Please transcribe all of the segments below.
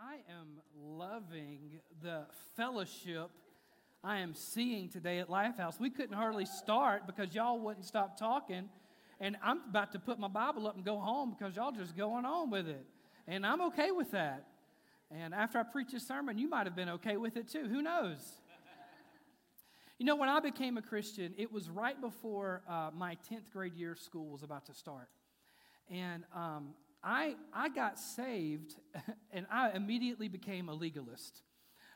I am loving the fellowship I am seeing today at Lifehouse. We couldn't hardly start because y'all wouldn't stop talking. And I'm about to put my Bible up and go home because y'all just going on with it. And I'm okay with that. And after I preach this sermon, you might have been okay with it too. Who knows? You know, when I became a Christian, it was right before uh, my 10th grade year of school was about to start. And um, I, I got saved and I immediately became a legalist.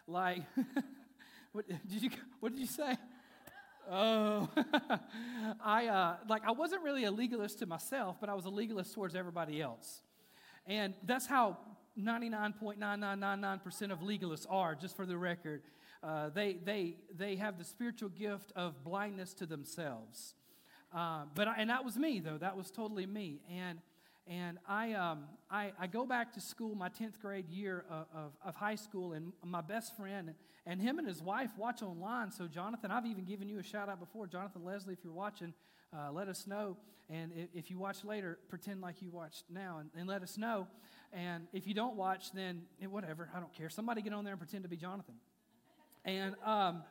Like, what did you, what did you say? Oh, I uh, like I wasn't really a legalist to myself, but I was a legalist towards everybody else, and that's how 99.9999% of legalists are. Just for the record, uh, they they they have the spiritual gift of blindness to themselves. Uh, but I, and that was me though. That was totally me, and and I, um, I, I, go back to school, my 10th grade year of, of, of, high school, and my best friend and him and his wife watch online. So, Jonathan, I've even given you a shout out before. Jonathan Leslie, if you're watching, uh, let us know. And if you watch later, pretend like you watched now and, and let us know. And if you don't watch, then eh, whatever, I don't care. Somebody get on there and pretend to be Jonathan. And um,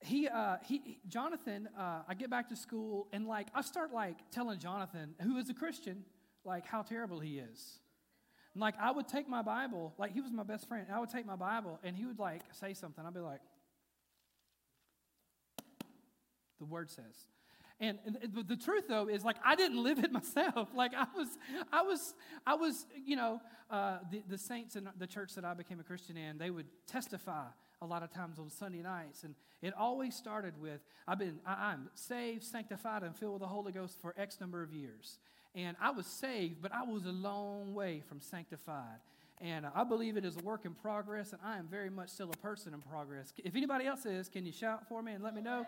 he, uh, he, Jonathan, uh, I get back to school, and like, I start like telling Jonathan, who is a Christian, like how terrible he is. And like I would take my Bible, like he was my best friend. I would take my Bible and he would like say something. I'd be like, the word says. And, and the truth though is like I didn't live it myself. Like I was, I was, I was, you know, uh, the, the saints in the church that I became a Christian in, they would testify a lot of times on Sunday nights. And it always started with, I've been, I, I'm saved, sanctified, and filled with the Holy Ghost for X number of years. And I was saved, but I was a long way from sanctified. And I believe it is a work in progress, and I am very much still a person in progress. If anybody else is, can you shout for me and let me know?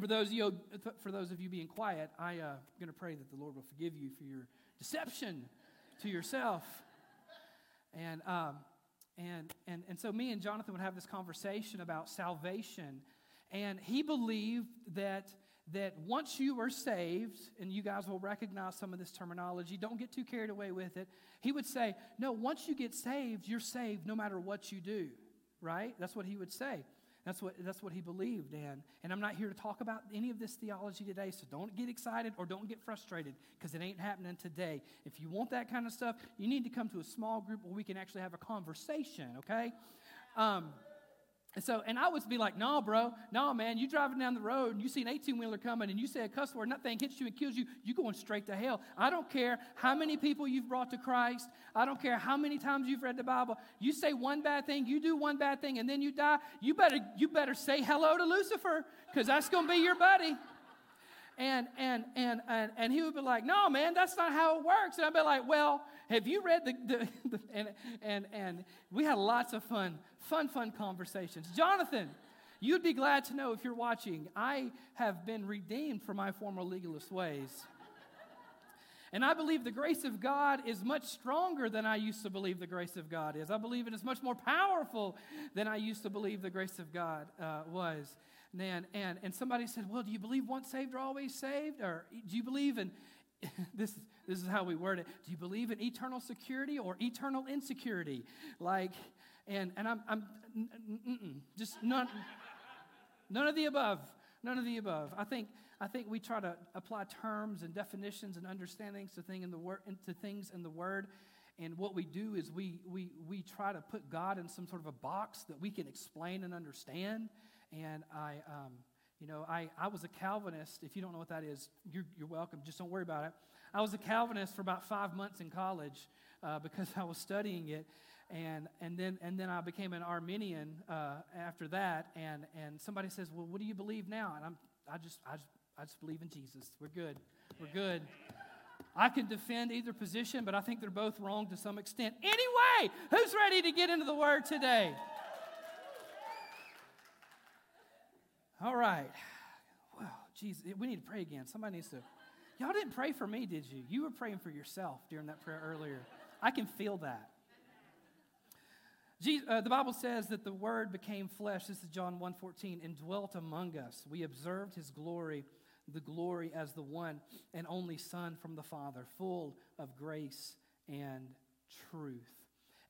For those of you, for those of you being quiet, uh, am going to pray that the Lord will forgive you for your deception to yourself. And, um, and, and, and so me and Jonathan would have this conversation about salvation. And he believed that that once you are saved, and you guys will recognize some of this terminology, don't get too carried away with it. He would say, No, once you get saved, you're saved no matter what you do, right? That's what he would say. That's what, that's what he believed in. And I'm not here to talk about any of this theology today, so don't get excited or don't get frustrated because it ain't happening today. If you want that kind of stuff, you need to come to a small group where we can actually have a conversation, okay? Um, and so, and I would be like, no, bro, no, man, you driving down the road and you see an 18 wheeler coming and you say a cuss word and that thing hits you and kills you, you going straight to hell. I don't care how many people you've brought to Christ. I don't care how many times you've read the Bible. You say one bad thing, you do one bad thing, and then you die. You better, you better say hello to Lucifer because that's going to be your buddy. And, and, and, and, and he would be like, no, man, that's not how it works. And I'd be like, well, have you read the, the, the and, and, and we had lots of fun, fun, fun conversations. Jonathan, you'd be glad to know if you're watching, I have been redeemed from my former legalist ways. And I believe the grace of God is much stronger than I used to believe the grace of God is. I believe it is much more powerful than I used to believe the grace of God uh, was. And, and, and somebody said, Well, do you believe once saved are always saved? Or do you believe in, this, this is how we word it, do you believe in eternal security or eternal insecurity? Like, and, and I'm, I'm just none, none of the above. None of the above. I think, I think we try to apply terms and definitions and understandings to, thing in the word, to things in the Word. And what we do is we, we, we try to put God in some sort of a box that we can explain and understand. And I, um, you know, I, I was a Calvinist. If you don't know what that is, you're, you're welcome. Just don't worry about it. I was a Calvinist for about five months in college uh, because I was studying it and and then and then I became an Arminian uh, after that. And and somebody says, "Well, what do you believe now?" And I'm I just I just I just believe in Jesus. We're good. We're good. I can defend either position, but I think they're both wrong to some extent. Anyway, who's ready to get into the Word today? All right. Well, geez, we need to pray again. Somebody needs to. Y'all didn't pray for me, did you? You were praying for yourself during that prayer earlier. I can feel that. Jesus, uh, the Bible says that the Word became flesh. This is John 1.14, and dwelt among us. We observed His glory, the glory as the one and only Son from the Father, full of grace and truth.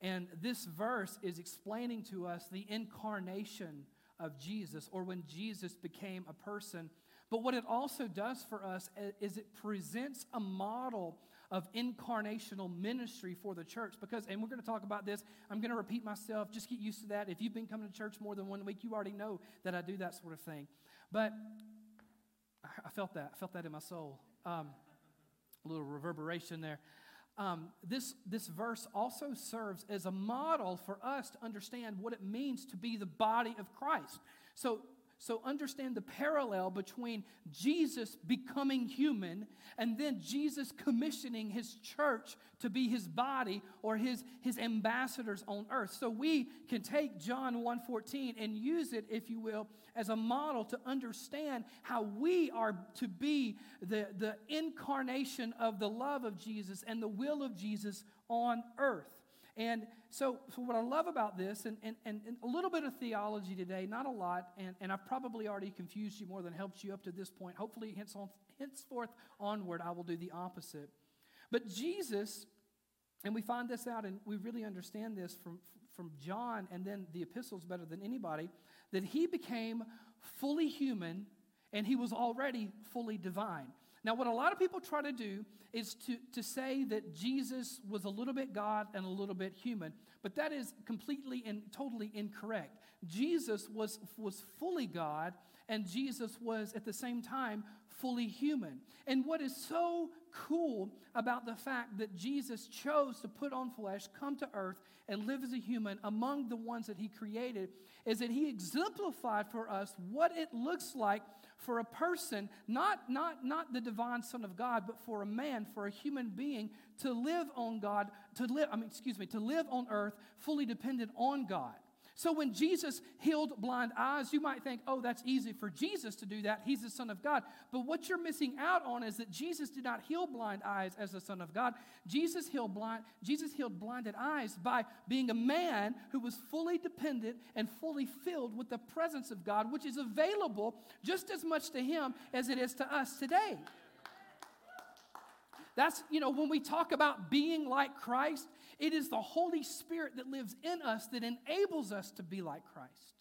And this verse is explaining to us the incarnation of Jesus, or when Jesus became a person. But what it also does for us is it presents a model of incarnational ministry for the church. Because, and we're going to talk about this, I'm going to repeat myself. Just get used to that. If you've been coming to church more than one week, you already know that I do that sort of thing. But I felt that. I felt that in my soul. Um, a little reverberation there. Um, this, this verse also serves as a model for us to understand what it means to be the body of Christ. So, so understand the parallel between Jesus becoming human and then Jesus commissioning his church to be his body or his, his ambassadors on earth. So we can take John 1:14 and use it, if you will, as a model to understand how we are to be the, the incarnation of the love of Jesus and the will of Jesus on earth. And so, so what I love about this, and, and, and, a little bit of theology today, not a lot, and, and I've probably already confused you more than helped you up to this point. Hopefully, hence on, henceforth onward, I will do the opposite. But Jesus, and we find this out, and we really understand this from, from John and then the epistles better than anybody, that he became fully human and he was already fully divine. Now, what a lot of people try to do is to, to say that Jesus was a little bit God and a little bit human, but that is completely and totally incorrect. Jesus was, was fully God, and Jesus was at the same time fully human. And what is so cool about the fact that Jesus chose to put on flesh, come to earth, and live as a human among the ones that he created is that he exemplified for us what it looks like for a person, not, not, not the divine Son of God, but for a man, for a human being to live on God, to live, I mean, excuse me, to live on earth fully dependent on God. So when Jesus healed blind eyes, you might think, oh, that's easy for Jesus to do that. He's the Son of God. But what you're missing out on is that Jesus did not heal blind eyes as the Son of God. Jesus healed blind, Jesus healed blinded eyes by being a man who was fully dependent and fully filled with the presence of God, which is available just as much to him as it is to us today. That's, you know, when we talk about being like Christ, it is the Holy Spirit that lives in us that enables us to be like Christ.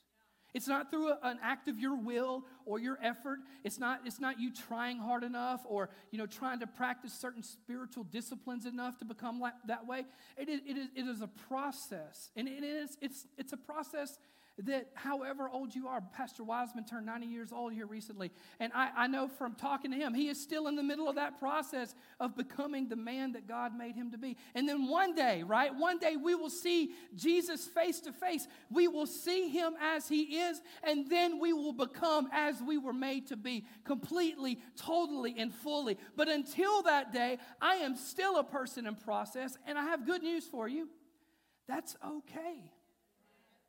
It's not through a, an act of your will or your effort. It's not, it's not you trying hard enough or you know, trying to practice certain spiritual disciplines enough to become like, that way. It is, it, is, it is a process. And it is, it's, it's a process that however old you are, Pastor Wiseman turned 90 years old here recently. And I, I know from talking to him, he is still in the middle of that process of becoming the man that God made him to be. And then one day, right, one day we will see Jesus face to face. We will see him as he is, and then we will become as we were made to be, completely, totally, and fully. But until that day, I am still a person in process, and I have good news for you. That's okay.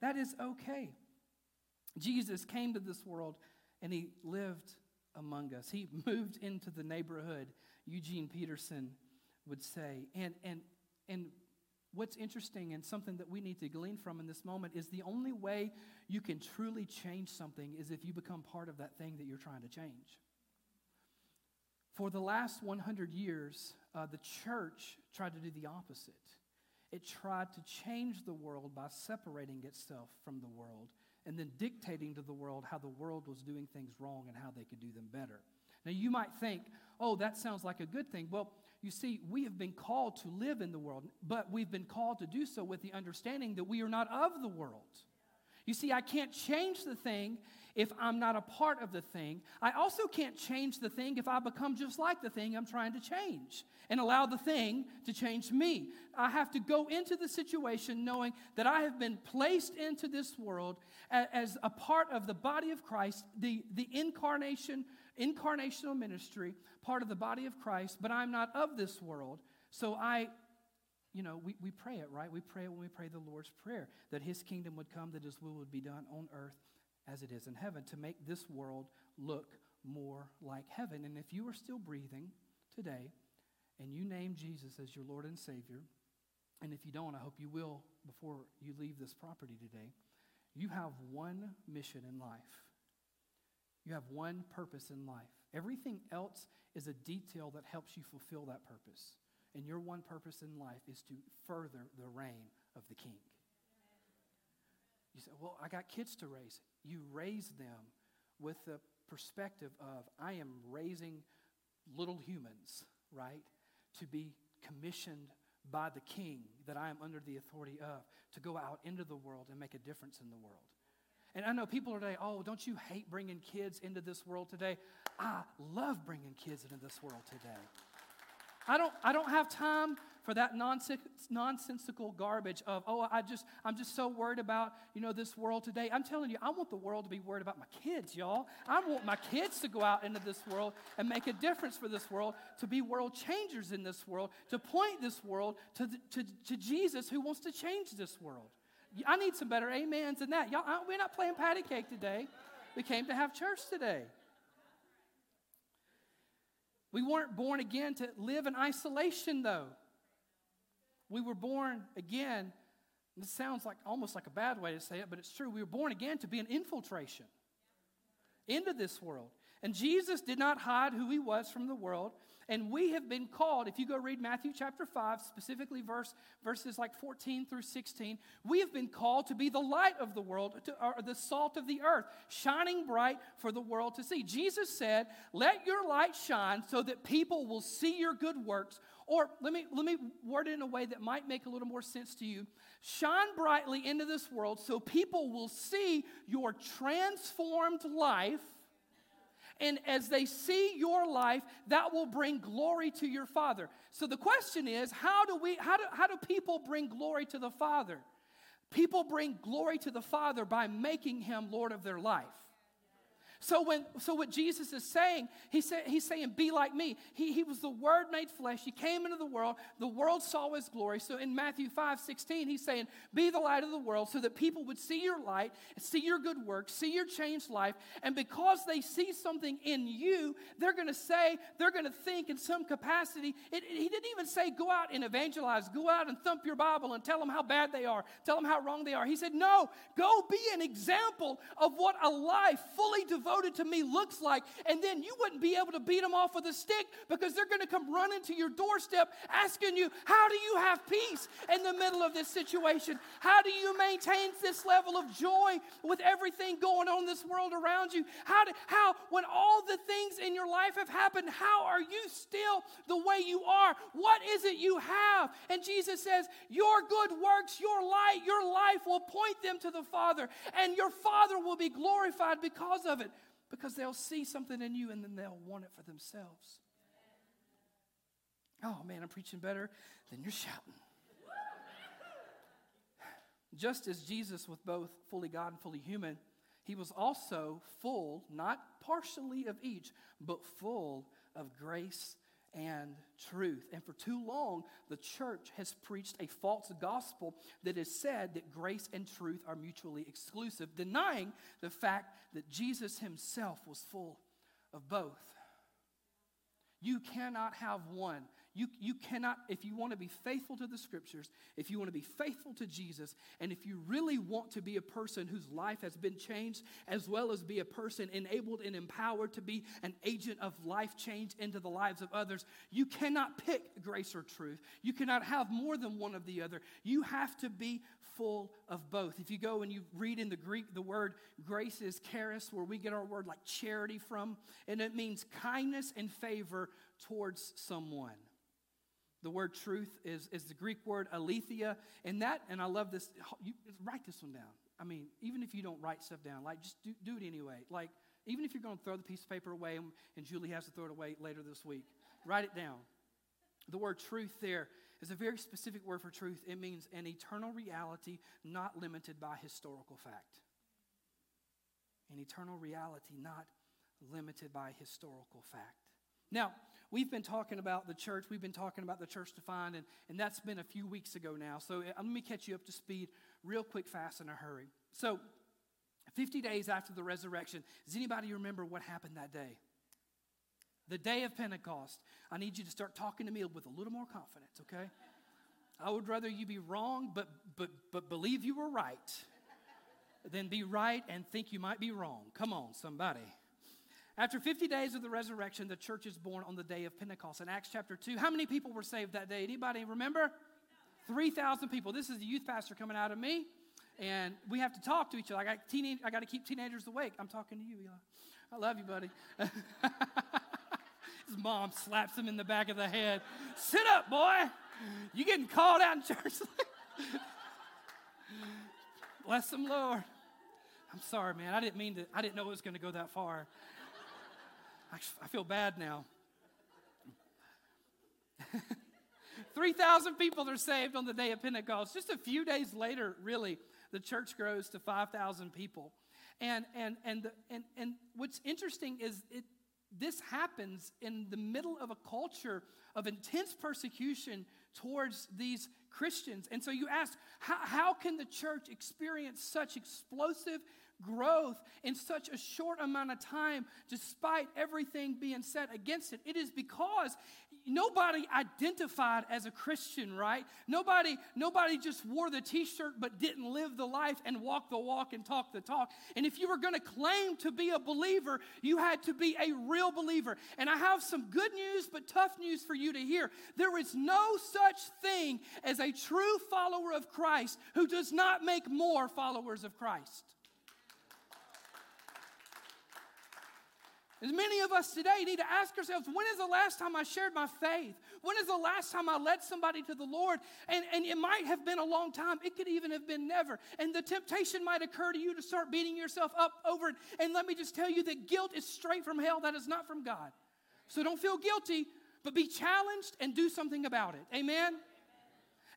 That is okay. Jesus came to this world and he lived among us. He moved into the neighborhood, Eugene Peterson would say. And, and, and what's interesting and something that we need to glean from in this moment is the only way you can truly change something is if you become part of that thing that you're trying to change. For the last 100 years, uh, the church tried to do the opposite. It tried to change the world by separating itself from the world and then dictating to the world how the world was doing things wrong and how they could do them better. Now, you might think, oh, that sounds like a good thing. Well, you see, we have been called to live in the world, but we've been called to do so with the understanding that we are not of the world. You see, I can't change the thing if I'm not a part of the thing. I also can't change the thing if I become just like the thing I'm trying to change and allow the thing to change me. I have to go into the situation knowing that I have been placed into this world as a part of the body of Christ, the, the incarnation, incarnational ministry, part of the body of Christ, but I'm not of this world. So I you know, we, we pray it, right? We pray it when we pray the Lord's Prayer that His kingdom would come, that His will would be done on earth as it is in heaven, to make this world look more like heaven. And if you are still breathing today and you name Jesus as your Lord and Savior, and if you don't, I hope you will before you leave this property today, you have one mission in life. You have one purpose in life. Everything else is a detail that helps you fulfill that purpose. And your one purpose in life is to further the reign of the king. You say, Well, I got kids to raise. You raise them with the perspective of, I am raising little humans, right? To be commissioned by the king that I am under the authority of to go out into the world and make a difference in the world. And I know people are today, oh, don't you hate bringing kids into this world today? I love bringing kids into this world today. I don't, I don't have time for that nonsensical garbage of, oh, I just, I'm just so worried about, you know, this world today. I'm telling you, I want the world to be worried about my kids, y'all. I want my kids to go out into this world and make a difference for this world, to be world changers in this world, to point this world to, to, to Jesus who wants to change this world. I need some better amens than that. Y'all, we're not playing patty cake today. We came to have church today. We weren't born again to live in isolation, though. We were born again. This sounds like almost like a bad way to say it, but it's true. We were born again to be an infiltration into this world. And Jesus did not hide who he was from the world. And we have been called, if you go read Matthew chapter 5, specifically verse, verses like 14 through 16, we have been called to be the light of the world, to, or the salt of the earth, shining bright for the world to see. Jesus said, Let your light shine so that people will see your good works. Or let me, let me word it in a way that might make a little more sense to you. Shine brightly into this world so people will see your transformed life and as they see your life, that will bring glory to your Father. So the question is, how do we how do, how do people bring glory to the Father? People bring glory to the Father by making him Lord of their life. So when so what Jesus is saying, he said he's saying, be like me. He, he was the word made flesh. He came into the world. The world saw his glory. So in Matthew 5, 16, he's saying, be the light of the world so that people would see your light, see your good work, see your changed life. And because they see something in you, they're gonna say, they're gonna think in some capacity. It, it, he didn't even say go out and evangelize, go out and thump your Bible and tell them how bad they are, tell them how wrong they are. He said, No, go be an example of what a life fully devoted devoted to me looks like. And then you wouldn't be able to beat them off with a stick because they're going to come running to your doorstep asking you, How do you have peace in the middle of this situation? How do you maintain this level of joy with everything going on in this world around you? How, do, how when all the things in your life have happened, how are you still the way you are? What is it you have? And Jesus says, Your good works, your light, your life will point them to the Father, and your Father will be glorified because of it because they'll see something in you and then they'll want it for themselves. Oh man, I'm preaching better than you're shouting. Just as Jesus was both fully God and fully human, he was also full, not partially of each, but full of grace and truth. And for too long, the church has preached a false gospel that has said that grace and truth are mutually exclusive, denying the fact that Jesus himself was full of both. You cannot have one you, you cannot, if you want to be faithful to the scriptures, if you want to be faithful to Jesus, and if you really want to be a person whose life has been changed, as well as be a person enabled and empowered to be an agent of life change into the lives of others, you cannot pick grace or truth. You cannot have more than one of the other. You have to be full of both. If you go and you read in the Greek, the word grace is charis, where we get our word like charity from, and it means kindness and favor towards someone. The word truth is, is the Greek word aletheia. And that, and I love this, you, write this one down. I mean, even if you don't write stuff down, like just do, do it anyway. Like, even if you're going to throw the piece of paper away and, and Julie has to throw it away later this week, write it down. The word truth there is a very specific word for truth. It means an eternal reality not limited by historical fact. An eternal reality not limited by historical fact. Now, we've been talking about the church. We've been talking about the church defined, and, and that's been a few weeks ago now. So uh, let me catch you up to speed real quick, fast, in a hurry. So, 50 days after the resurrection, does anybody remember what happened that day? The day of Pentecost. I need you to start talking to me with a little more confidence, okay? I would rather you be wrong, but, but, but believe you were right, than be right and think you might be wrong. Come on, somebody. After 50 days of the resurrection, the church is born on the day of Pentecost. In Acts chapter 2, how many people were saved that day? Anybody remember? 3,000 people. This is the youth pastor coming out of me, and we have to talk to each other. I got, teenage, I got to keep teenagers awake. I'm talking to you, Eli. I love you, buddy. His mom slaps him in the back of the head. Sit up, boy. You getting called out in church? Bless him, Lord. I'm sorry, man. I didn't mean to, I didn't know it was going to go that far. I, feel bad now. 3,000 people are saved on the day of Pentecost. Just a few days later, really, the church grows to 5,000 people. And, and, and, the, and, and what's interesting is it, this happens in the middle of a culture of intense persecution towards these Christians. And so you ask, how, how can the church experience such explosive growth in such a short amount of time despite everything being said against it? It is because nobody identified as a Christian, right? Nobody, nobody just wore the t-shirt but didn't live the life and walk the walk and talk the talk. And if you were going to claim to be a believer, you had to be a real believer. And I have some good news but tough news for you to hear. There is no such thing as a true follower of Christ who does not make more followers of Christ. As many of us today need to ask ourselves when is the last time I shared my faith? When is the last time I led somebody to the Lord? And, and it might have been a long time. It could even have been never. And the temptation might occur to you to start beating yourself up over it. And let me just tell you that guilt is straight from hell, that is not from God. So don't feel guilty, but be challenged and do something about it. Amen?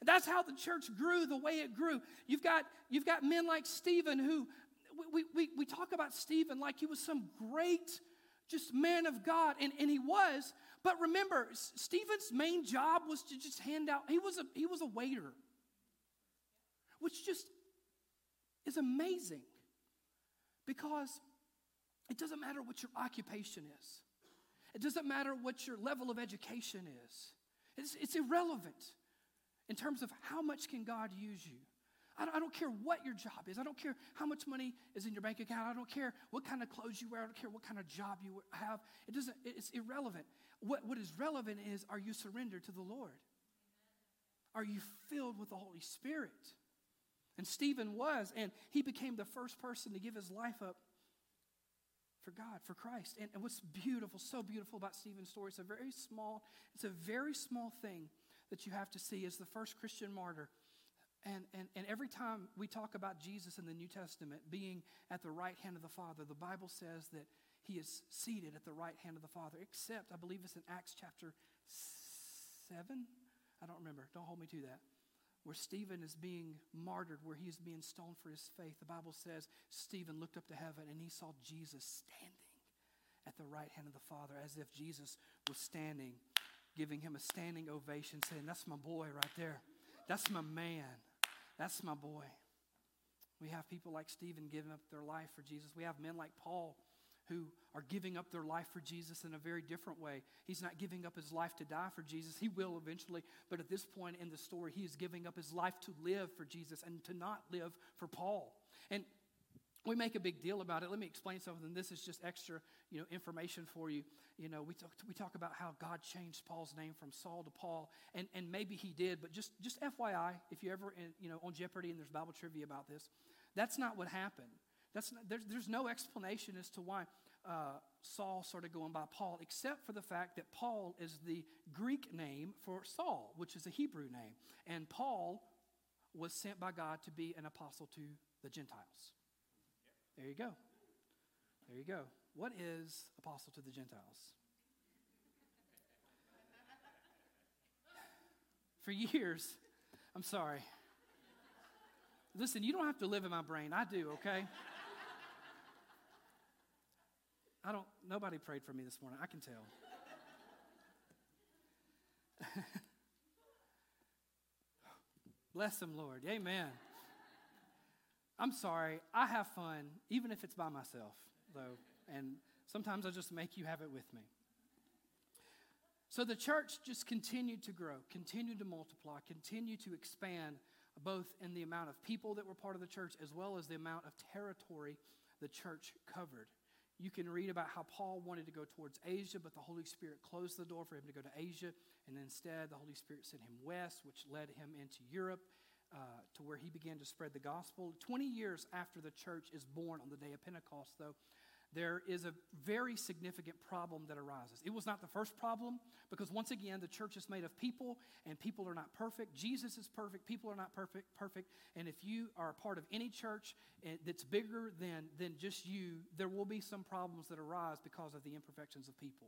That's how the church grew the way it grew. You've got, you've got men like Stephen who, we, we, we talk about Stephen like he was some great just man of God, and, and he was. But remember, Stephen's main job was to just hand out, he was a, he was a waiter, which just is amazing because it doesn't matter what your occupation is, it doesn't matter what your level of education is, it's, it's irrelevant in terms of how much can God use you. I don't, I don't care what your job is. I don't care how much money is in your bank account. I don't care what kind of clothes you wear. I don't care what kind of job you have. It doesn't, it's irrelevant. What, what is relevant is are you surrendered to the Lord? Are you filled with the Holy Spirit? And Stephen was, and he became the first person to give his life up for God, for Christ. And, and what's beautiful, so beautiful about Stephen's story, it's a very small, it's a very small thing that you have to see as the first Christian martyr and, and, and every time we talk about Jesus in the New Testament being at the right hand of the Father, the Bible says that he is seated at the right hand of the Father, except, I believe it's in Acts chapter 7. I don't remember. Don't hold me to that. Where Stephen is being martyred, where he is being stoned for his faith. The Bible says Stephen looked up to heaven and he saw Jesus standing at the right hand of the Father, as if Jesus was standing, giving him a standing ovation, saying, That's my boy right there. That's my man. That's my boy. We have people like Stephen giving up their life for Jesus. We have men like Paul who are giving up their life for Jesus in a very different way. He's not giving up his life to die for Jesus. He will eventually, but at this point in the story, he is giving up his life to live for Jesus and to not live for Paul. And we make a big deal about it. Let me explain something. This is just extra, you know, information for you. You know, we talk, we talk about how God changed Paul's name from Saul to Paul, and, and maybe he did, but just, just FYI, if you ever, in, you know, on Jeopardy and there's Bible trivia about this, that's not what happened. That's not, there's, there's no explanation as to why uh, Saul started going by Paul, except for the fact that Paul is the Greek name for Saul, which is a Hebrew name. And Paul was sent by God to be an apostle to the Gentiles. There you go. There you go. What is apostle to the Gentiles? For years, I'm sorry. Listen, you don't have to live in my brain. I do, okay? I don't, nobody prayed for me this morning. I can tell. Bless them, Lord. Amen. I'm sorry, I have fun, even if it's by myself, though, and sometimes I just make you have it with me. So the church just continued to grow, continued to multiply, continued to expand, both in the amount of people that were part of the church as well as the amount of territory the church covered. you can read about how Paul wanted to go towards Asia, but the Holy Spirit closed the door for him to go to Asia. And instead, the Holy Spirit sent him west, which led him into Europe uh, to where he began to spread the gospel. 20 years after the church is born on the day of Pentecost, though, there is a very significant problem that arises. It was not the first problem because once again the church is made of people and people are not perfect. Jesus is perfect, people are not perfect, perfect. And if you are a part of any church eh, that's bigger than than just you, there will be some problems that arise because of the imperfections of people.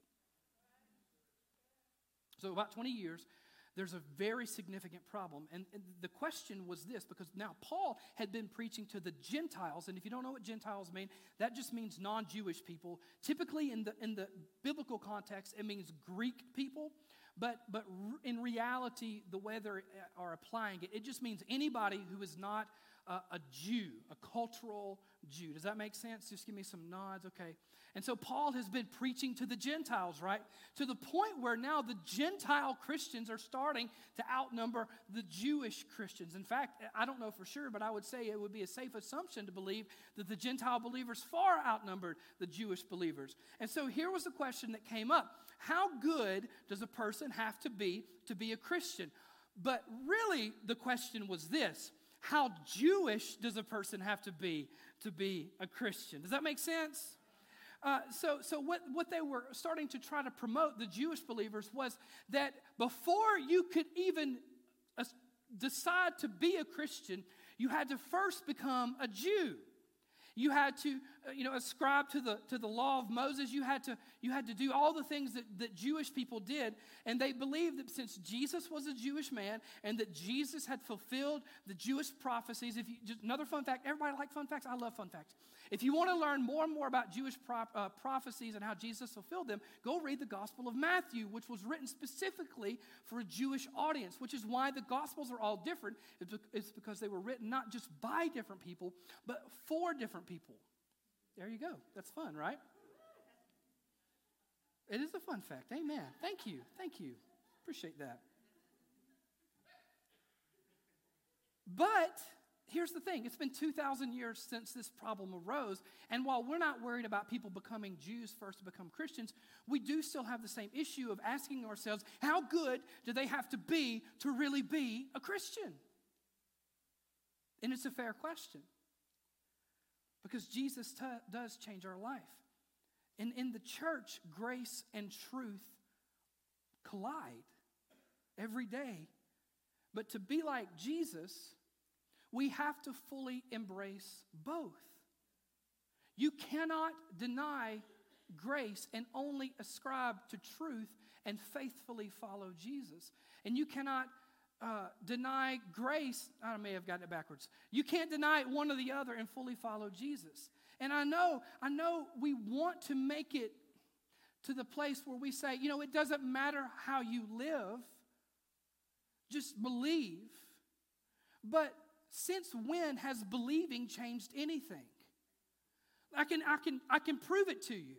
So about 20 years there's a very significant problem. And, and, the question was this because now Paul had been preaching to the Gentiles. And if you don't know what Gentiles mean, that just means non Jewish people. Typically, in the, in the biblical context, it means Greek people. But, but in reality, the way they uh, are applying it, it just means anybody who is not a, a Jew, a cultural Jew. Does that make sense? Just give me some nods. Okay. And so Paul has been preaching to the Gentiles, right? To the point where now the Gentile Christians are starting to outnumber the Jewish Christians. In fact, I don't know for sure, but I would say it would be a safe assumption to believe that the Gentile believers far outnumbered the Jewish believers. And so here was the question that came up How good does a person have to be to be a Christian? But really, the question was this How Jewish does a person have to be to be a Christian? Does that make sense? Uh, so, so what, what they were starting to try to promote, the Jewish believers, was that before you could even uh, decide to be a Christian, you had to first become a Jew. You had to, uh, you know, ascribe to the, to the law of Moses. You had to, you had to do all the things that, that Jewish people did. And they believed that since Jesus was a Jewish man and that Jesus had fulfilled the Jewish prophecies, if you, just another fun fact, everybody like fun facts? I love fun facts. If you want to learn more and more about Jewish uh, prophecies and how Jesus fulfilled them, go read the Gospel of Matthew, which was written specifically for a Jewish audience, which is why the Gospels are all different. It's because they were written not just by different people, but for different people. There you go. That's fun, right? It is a fun fact. Amen. Thank you. Thank you. Appreciate that. But here's the thing it's been 2,000 years since this problem arose. And while we're not worried about people becoming Jews first to become Christians, we do still have the same issue of asking ourselves how good do they have to be to really be a Christian? And it's a fair question because Jesus t- does change our life. And in the church, grace and truth collide every day. But to be like Jesus, we have to fully embrace both. You cannot deny grace and only ascribe to truth and faithfully follow Jesus. And you cannot uh, deny grace. I may have gotten it backwards. You can't deny one or the other and fully follow Jesus. And I know, I know we want to make it to the place where we say, you know, it doesn't matter how you live, just believe. But since when has believing changed anything? I can, I can, I can prove it to you.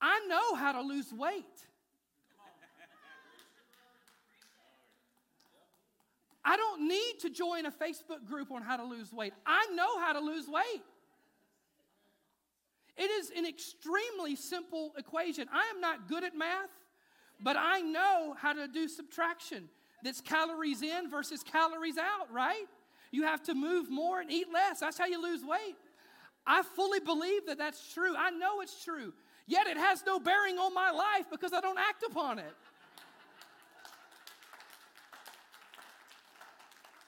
I know how to lose weight. I don't need to join a Facebook group on how to lose weight. I know how to lose weight. It is an extremely simple equation. I am not good at math, but I know how to do subtraction that's calories in versus calories out, right? You have to move more and eat less. That's how you lose weight. I fully believe that that's true. I know it's true. Yet it has no bearing on my life because I don't act upon it.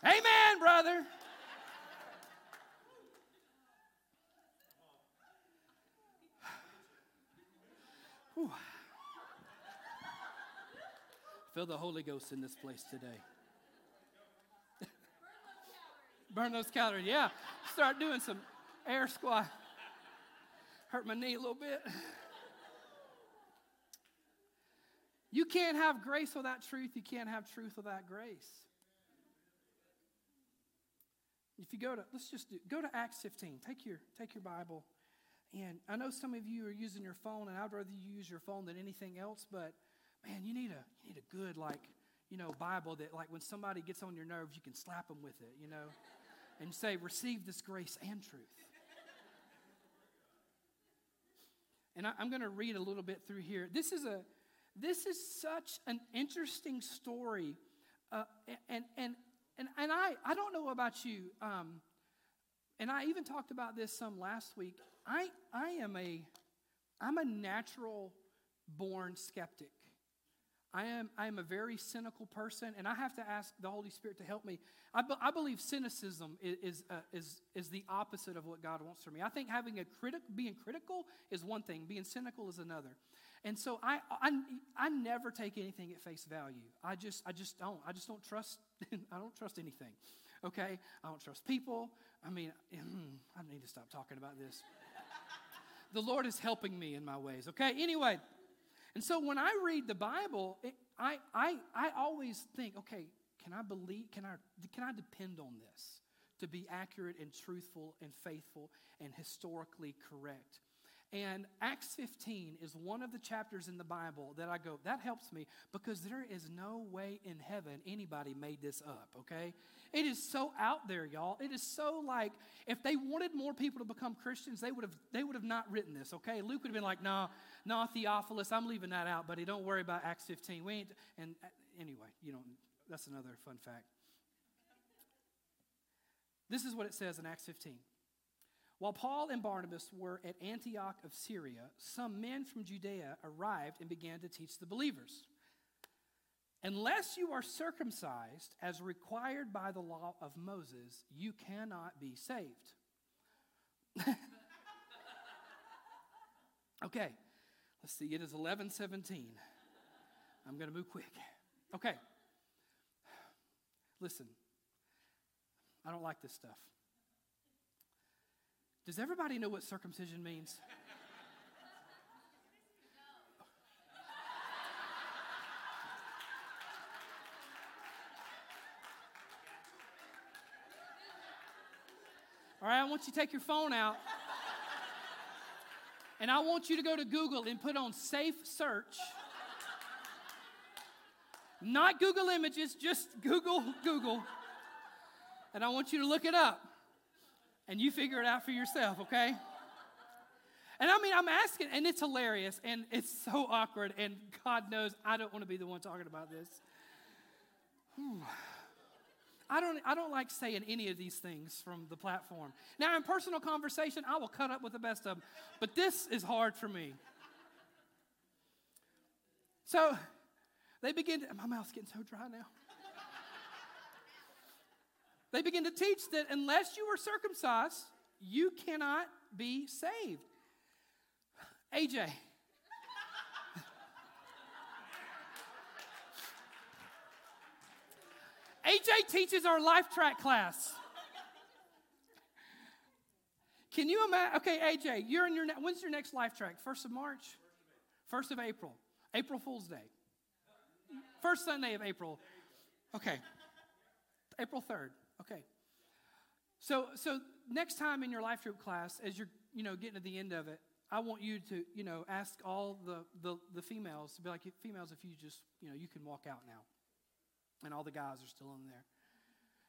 Amen, brother. Whew. Feel the Holy Ghost in this place today. Burn those calories. Yeah. Start doing some air squat. Hurt my knee a little bit. You can't have grace without truth. You can't have truth without grace. If you go to, let's just do, go to Acts 15. Take your, take your Bible. And I know some of you are using your phone, and I'd rather you use your phone than anything else, but man, you need a you need a good like you know Bible that like when somebody gets on your nerves, you can slap them with it, you know, and say, "Receive this grace and truth." And I, am going to read a little bit through here. This is a this is such an interesting story, uh, and and and and I I don't know about you, um, and I even talked about this some last week. I I am a I'm a natural born skeptic. I am, I am a very cynical person, and I have to ask the Holy Spirit to help me. I, be, I believe cynicism is, is, uh, is, is the opposite of what God wants for me. I think having a critic, being critical is one thing, being cynical is another. And so I, I, I never take anything at face value. I just, I just don't. I just don't trust, I don't trust anything. Okay? I don't trust people. I mean, I need to stop talking about this. the Lord is helping me in my ways. Okay? Anyway. And so when I read the Bible, it, I, I, I always think, okay, can I believe, can I, can I depend on this to be accurate and truthful and faithful and historically correct? And Acts 15 is one of the chapters in the Bible that I go, that helps me because there is no way in heaven anybody made this up, okay? It is so out there, y'all. It is so like if they wanted more people to become Christians, they would have they would have not written this, okay? Luke would have been like, "No, nah, no, nah, Theophilus, I'm leaving that out, buddy. Don't worry about Acts 15. We ain't and uh, anyway, you know, that's another fun fact. This is what it says in Acts 15. While Paul and Barnabas were at Antioch of Syria, some men from Judea arrived and began to teach the believers. Unless you are circumcised as required by the law of Moses, you cannot be saved. okay, let's see. It is 11:17. I'm going to move quick. Okay. Listen. I don't like this stuff. Does everybody know what circumcision means? All right, I want you to take your phone out. And I want you to go to Google and put on safe search. Not Google Images, just Google, Google. And I want you to look it up and you figure it out for yourself, okay? And I mean, I'm asking, and it's hilarious, and it's so awkward, and God knows I don't want to be the one talking about this. I don't, I don't like saying any of these things from the platform. Now, in personal conversation, I will cut up with the best of them, but this is hard for me. So they begin, to, my mouth's getting so dry now. They begin to teach that unless you are circumcised, you cannot be saved. AJ. AJ teaches our life track class. Can you imagine? Okay, AJ, you're in your ne- when's your next life track? First of March, first of April, April Fool's Day, first Sunday of April. Okay, April third. So, so next time in your life group class, as you're, you know, getting to the end of it, I want you to, you know, ask all the, the, the females to be like, females, if you just, you know, you can walk out now. And all the guys are still in there.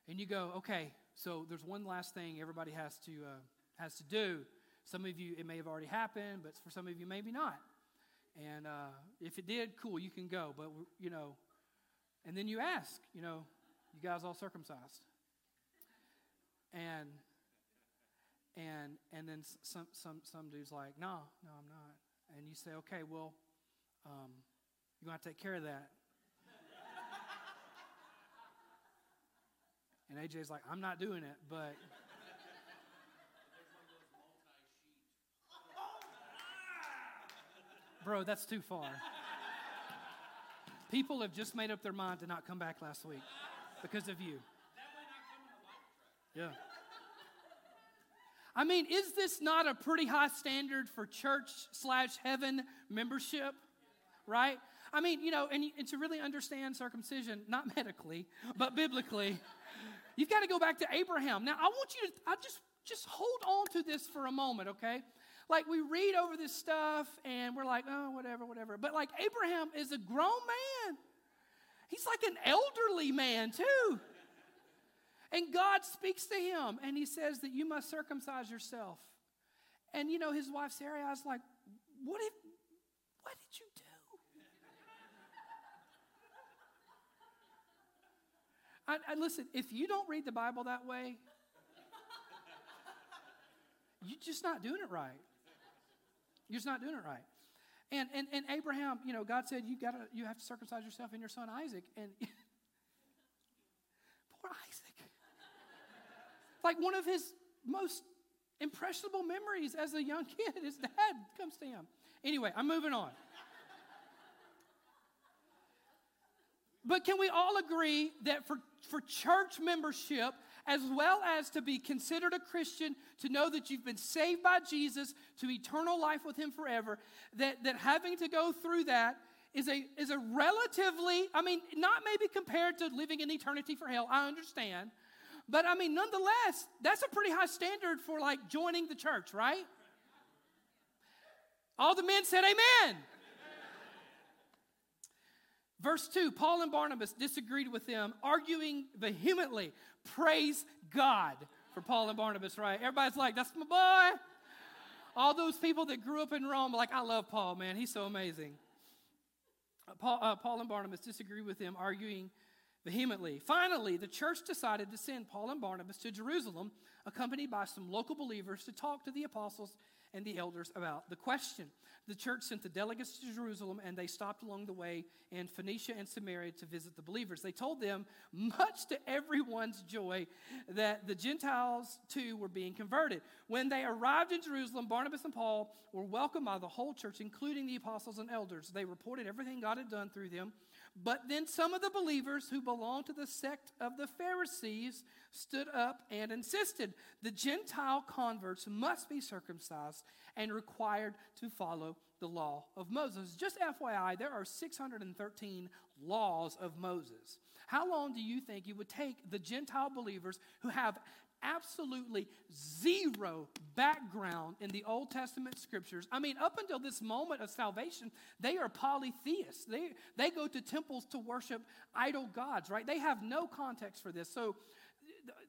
And you go, okay, so there's one last thing everybody has to, uh, has to do. Some of you, it may have already happened, but for some of you, maybe not. And uh, if it did, cool, you can go. But, you know, and then you ask, you know, you guys all circumcised? And and and then some some some dude's like, no, no, I'm not. And you say, okay, well, um, you're gonna have to take care of that. and AJ's like, I'm not doing it, but. Bro, that's too far. People have just made up their mind to not come back last week because of you. Yeah. I mean, is this not a pretty high standard for church slash heaven membership? Right? I mean, you know, and, and to really understand circumcision, not medically, but biblically, you've got to go back to Abraham. Now, I want you to, I just, just hold on to this for a moment, okay? Like, we read over this stuff and we're like, oh, whatever, whatever. But, like, Abraham is a grown man. He's like an elderly man, too. And God speaks to him and he says that you must circumcise yourself. And you know, his wife Sarah, I was like, what if, what did you do? I, I, listen, if you don't read the Bible that way, you're just not doing it right. You're just not doing it right. And, and, and Abraham, you know, God said, you, gotta, you have to circumcise yourself and your son Isaac. And poor Isaac. Like one of his most impressionable memories as a young kid, his dad comes to him. Anyway, I'm moving on. But can we all agree that for, for church membership, as well as to be considered a Christian, to know that you've been saved by Jesus to eternal life with Him forever, that, that having to go through that is a, is a relatively, I mean, not maybe compared to living in eternity for hell, I understand. But I mean, nonetheless, that's a pretty high standard for like joining the church, right? All the men said, Amen. Verse 2 Paul and Barnabas disagreed with them, arguing vehemently. Praise God for Paul and Barnabas, right? Everybody's like, That's my boy. All those people that grew up in Rome, like, I love Paul, man. He's so amazing. Paul, uh, Paul and Barnabas disagreed with them, arguing vehemently. Finally, the church decided to send Paul and Barnabas to Jerusalem, accompanied by some local believers, to talk to the apostles and the elders about the question. The church sent the delegates to Jerusalem, and they stopped along the way in Phoenicia and Samaria to visit the believers. They told them, much to everyone's joy, that the Gentiles too were being converted. When they arrived in Jerusalem, Barnabas and Paul were welcomed by the whole church, including the apostles and elders. They reported everything God had done through them. But then some of the believers who belonged to the sect of the Pharisees stood up and insisted the Gentile converts must be circumcised and required to follow the law of Moses. Just FYI, there are 613 laws of Moses. How long do you think it would take the Gentile believers who have absolutely zero background in the Old Testament scriptures. I mean, up until this moment of salvation, they are polytheists. They, they go to temples to worship idol gods, right? They have no context for this. So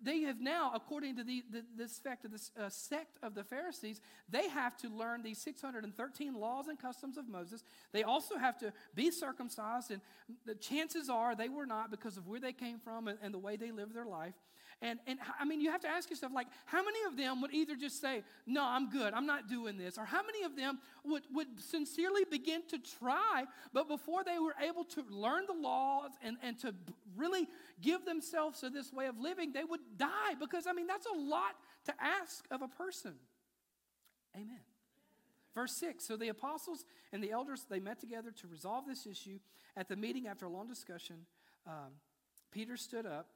they have now, according to the, the this sect of, this, uh, sect of the Pharisees, they have to learn these 613 laws and customs of Moses. They also have to be circumcised, and the chances are they were not because of where they came from and, and the way they lived their life. And, and I mean, you have to ask yourself, like, how many of them would either just say, No, I'm good, I'm not doing this? Or how many of them would, would sincerely begin to try, but before they were able to learn the laws and, and to really give themselves to this way of living, they would die? Because, I mean, that's a lot to ask of a person. Amen. Verse 6 So the apostles and the elders, they met together to resolve this issue. At the meeting, after a long discussion, um, Peter stood up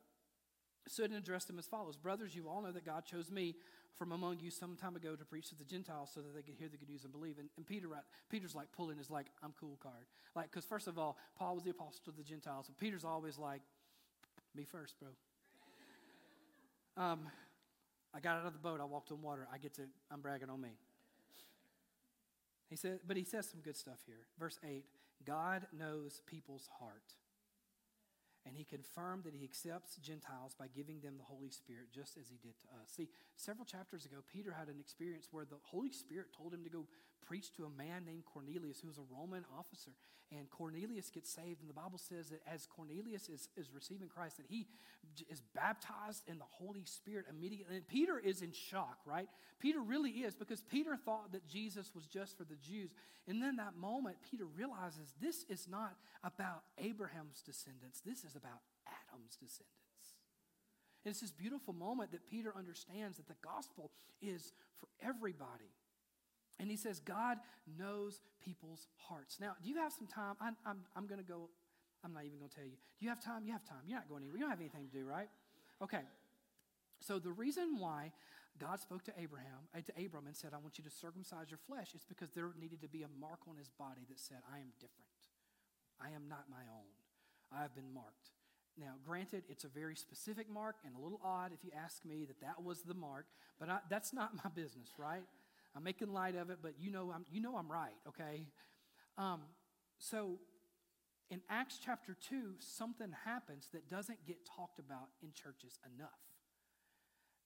stood and addressed them as follows Brothers, you all know that God chose me from among you some time ago to preach to the Gentiles so that they could hear the good news and believe. And, and Peter, Peter's like pulling his like, I'm cool card. Like, because first of all, Paul was the apostle to the Gentiles. And Peter's always like, me first, bro. Um, I got out of the boat. I walked on water. I get to, I'm bragging on me. He said, but he says some good stuff here. Verse 8 God knows people's heart and he confirmed that he accepts Gentiles by giving them the Holy Spirit just as he did to us. See, several chapters ago, Peter had an experience where the Holy Spirit told him to go preach to a man named Cornelius who was a Roman officer. And Cornelius gets saved, and the Bible says that as Cornelius is, is receiving Christ, that he is baptized in the Holy Spirit immediately. And Peter is in shock, right? Peter really is because Peter thought that Jesus was just for the Jews. And then that moment, Peter realizes this is not about Abraham's descendants, this is about Adam's descendants. And it's this beautiful moment that Peter understands that the gospel is for everybody. And he says, God knows people's hearts. Now, do you have some time? I'm, I'm, I'm going to go, I'm not even going to tell you. Do you have time? You have time. You're not going anywhere. You don't have anything to do, right? Okay. So the reason why God spoke to Abraham, uh, to Abram and said, I want you to circumcise your flesh, is because there needed to be a mark on his body that said, I am different. I am not my own. I have been marked. Now, granted, it's a very specific mark and a little odd if you ask me that that was the mark, but I, that's not my business, right? I'm making light of it, but you know I'm, you know I'm right, okay? Um, so in Acts chapter 2, something happens that doesn't get talked about in churches enough.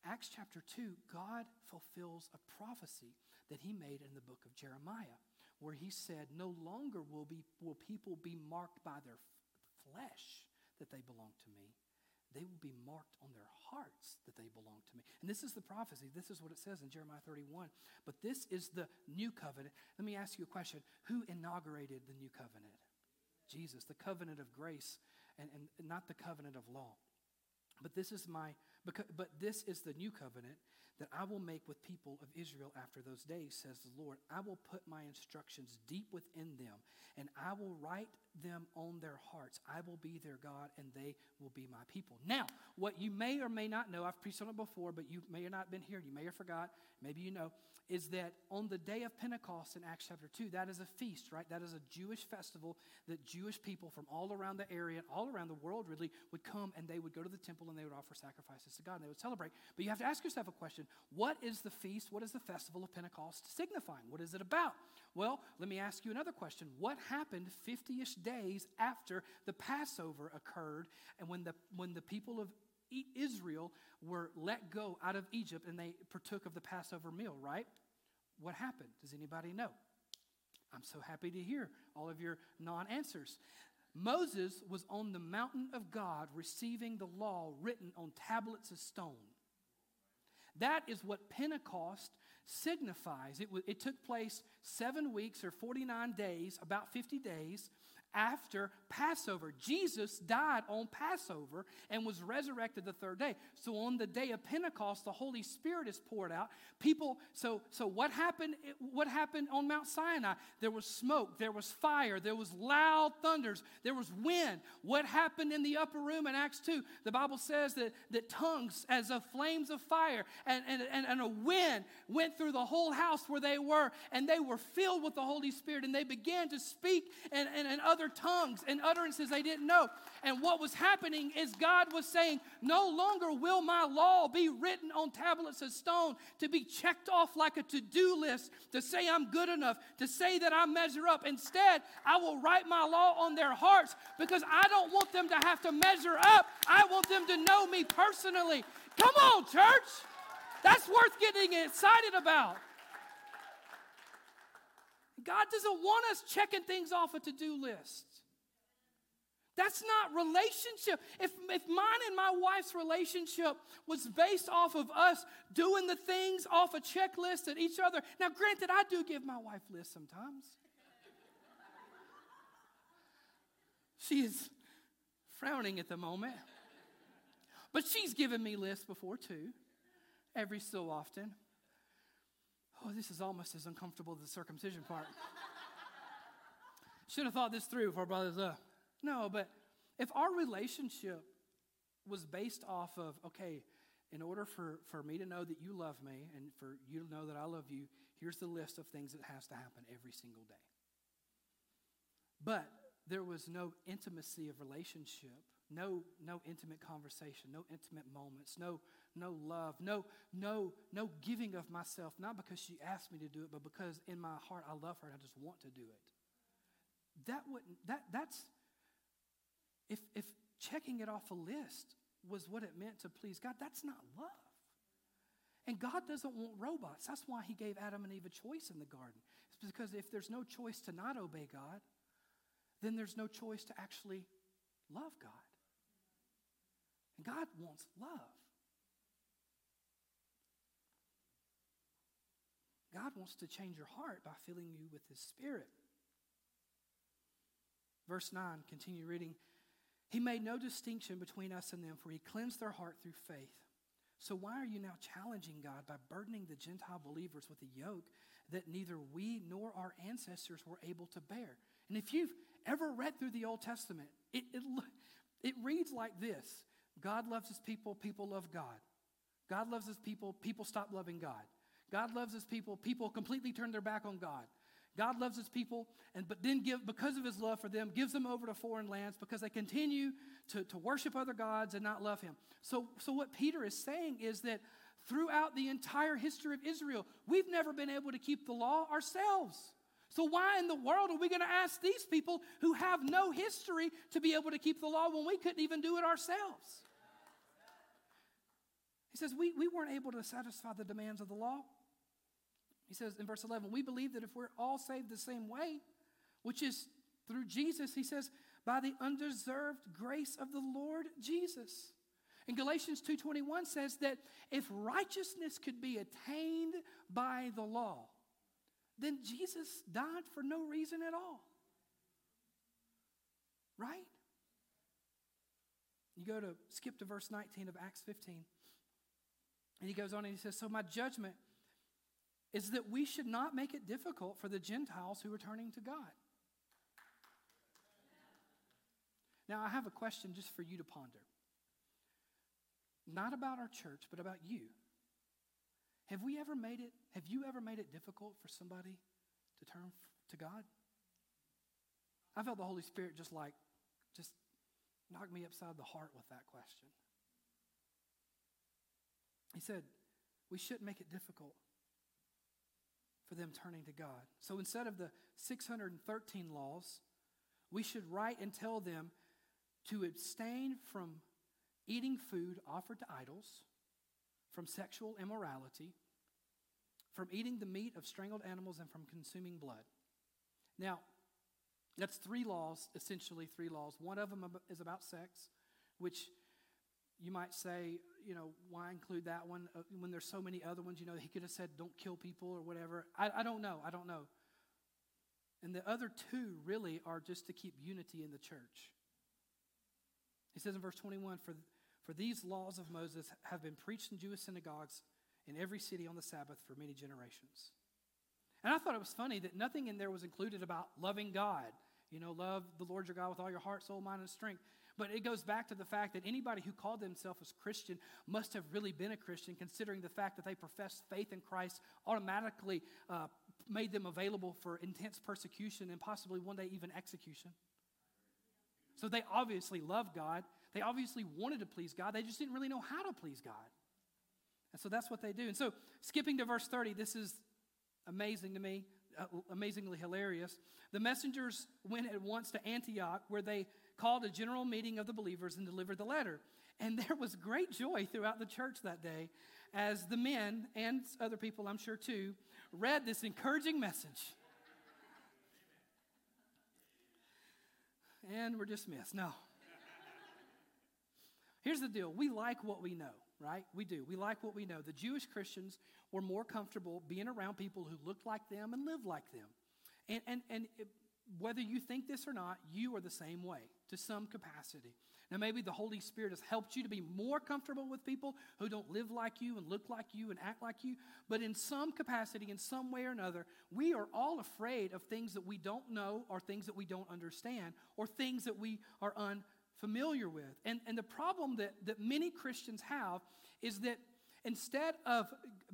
Acts chapter 2, God fulfills a prophecy that he made in the book of Jeremiah, where he said, No longer will, be, will people be marked by their f- flesh that they belong to me. They will be marked on their hearts that they belong to me. And this is the prophecy. This is what it says in Jeremiah 31. But this is the new covenant. Let me ask you a question Who inaugurated the new covenant? Jesus, the covenant of grace and, and not the covenant of law. But this is my but this is the new covenant that I will make with people of Israel after those days, says the Lord. I will put my instructions deep within them, and I will write them on their hearts. I will be their God, and they will be my people. Now, what you may or may not know, I've preached on it before, but you may have not have been here, you may have forgot, maybe you know, is that on the day of Pentecost in Acts chapter 2, that is a feast, right? That is a Jewish festival that Jewish people from all around the area, all around the world really, would come and they would go to the temple and they would offer sacrifices to God and they would celebrate. But you have to ask yourself a question what is the feast? What is the festival of Pentecost signifying? What is it about? Well, let me ask you another question. What happened 50 ish days after the Passover occurred and when the, when the people of Israel were let go out of Egypt and they partook of the Passover meal, right? What happened? Does anybody know? I'm so happy to hear all of your non answers. Moses was on the mountain of God receiving the law written on tablets of stone. That is what Pentecost signifies. It, w- it took place seven weeks or 49 days, about 50 days, after Passover. Jesus died on Passover and was resurrected the third day. So on the day of Pentecost, the Holy Spirit is poured out. People, so so what happened? What happened on Mount Sinai? There was smoke, there was fire, there was loud thunders, there was wind. What happened in the upper room in Acts 2? The Bible says that, that tongues as of flames of fire and, and, and, and a wind went through the whole house where they were, and they were filled with the Holy Spirit, and they began to speak and, and, and other tongues and utterances they didn't know. And what was happening is God was saying, No longer will my law be written on tablets of stone to be checked off like a to do list to say I'm good enough, to say that I measure up. Instead, I will write my law on their hearts because I don't want them to have to measure up. I want them to know me personally. Come on, church. That's worth getting excited about. God doesn't want us checking things off a to do list. That's not relationship. If, if mine and my wife's relationship was based off of us doing the things off a checklist at each other, now granted, I do give my wife lists sometimes. she is frowning at the moment. But she's given me lists before too, every so often. Oh, this is almost as uncomfortable as the circumcision part. Should have thought this through brought up. No, but if our relationship was based off of, okay, in order for, for me to know that you love me and for you to know that I love you, here's the list of things that has to happen every single day. But there was no intimacy of relationship, no, no intimate conversation, no intimate moments, no, no love, no, no, no giving of myself, not because she asked me to do it, but because in my heart I love her and I just want to do it. That wouldn't that that's if, if checking it off a list was what it meant to please God, that's not love. And God doesn't want robots. That's why He gave Adam and Eve a choice in the garden. It's because if there's no choice to not obey God, then there's no choice to actually love God. And God wants love. God wants to change your heart by filling you with His Spirit. Verse 9, continue reading. He made no distinction between us and them, for he cleansed their heart through faith. So why are you now challenging God by burdening the Gentile believers with a yoke that neither we nor our ancestors were able to bear? And if you've ever read through the Old Testament, it, it, it reads like this God loves his people, people love God. God loves his people, people stop loving God. God loves his people, people completely turn their back on God. God loves his people, and but then give because of his love for them, gives them over to foreign lands because they continue to, to worship other gods and not love him. So, so what Peter is saying is that throughout the entire history of Israel, we've never been able to keep the law ourselves. So, why in the world are we going to ask these people who have no history to be able to keep the law when we couldn't even do it ourselves? He says, We, we weren't able to satisfy the demands of the law. He says in verse 11, We believe that if we're all saved the same way, which is through Jesus, he says, by the undeserved grace of the Lord Jesus. And Galatians 2:21 says that if righteousness could be attained by the law, then Jesus died for no reason at all. Right? You go to skip to verse 19 of Acts 15. And he goes on and he says, So my judgment is that we should not make it difficult for the Gentiles who are turning to God. Now, I have a question just for you to ponder. Not about our church, but about you. Have we ever made it, have you ever made it difficult for somebody to turn to God? I felt the Holy Spirit just like, just knock me upside the heart with that question. He said, we shouldn't make it difficult for them turning to God. So instead of the 613 laws, we should write and tell them to abstain from eating food offered to idols, from sexual immorality, from eating the meat of strangled animals, and from consuming blood. Now, that's three laws, essentially three laws. One of them is about sex, which you might say, you know, why include that one uh, when there's so many other ones? You know, he could have said, don't kill people or whatever. I, I don't know. I don't know. And the other two really are just to keep unity in the church. He says in verse 21 for, for these laws of Moses have been preached in Jewish synagogues in every city on the Sabbath for many generations. And I thought it was funny that nothing in there was included about loving God. You know, love the Lord your God with all your heart, soul, mind, and strength. But it goes back to the fact that anybody who called themselves as Christian must have really been a Christian, considering the fact that they professed faith in Christ automatically uh, made them available for intense persecution and possibly one day even execution. So they obviously loved God. They obviously wanted to please God. They just didn't really know how to please God. And so that's what they do. And so, skipping to verse 30, this is amazing to me, uh, amazingly hilarious. The messengers went at once to Antioch, where they called a general meeting of the believers and delivered the letter. And there was great joy throughout the church that day as the men and other people, I'm sure too, read this encouraging message. And we're dismissed. No. Here's the deal we like what we know, right? We do. We like what we know. The Jewish Christians were more comfortable being around people who looked like them and lived like them. And, and, and it, whether you think this or not, you are the same way to some capacity. Now, maybe the Holy Spirit has helped you to be more comfortable with people who don't live like you and look like you and act like you, but in some capacity, in some way or another, we are all afraid of things that we don't know or things that we don't understand or things that we are unfamiliar with. And, and the problem that, that many Christians have is that instead of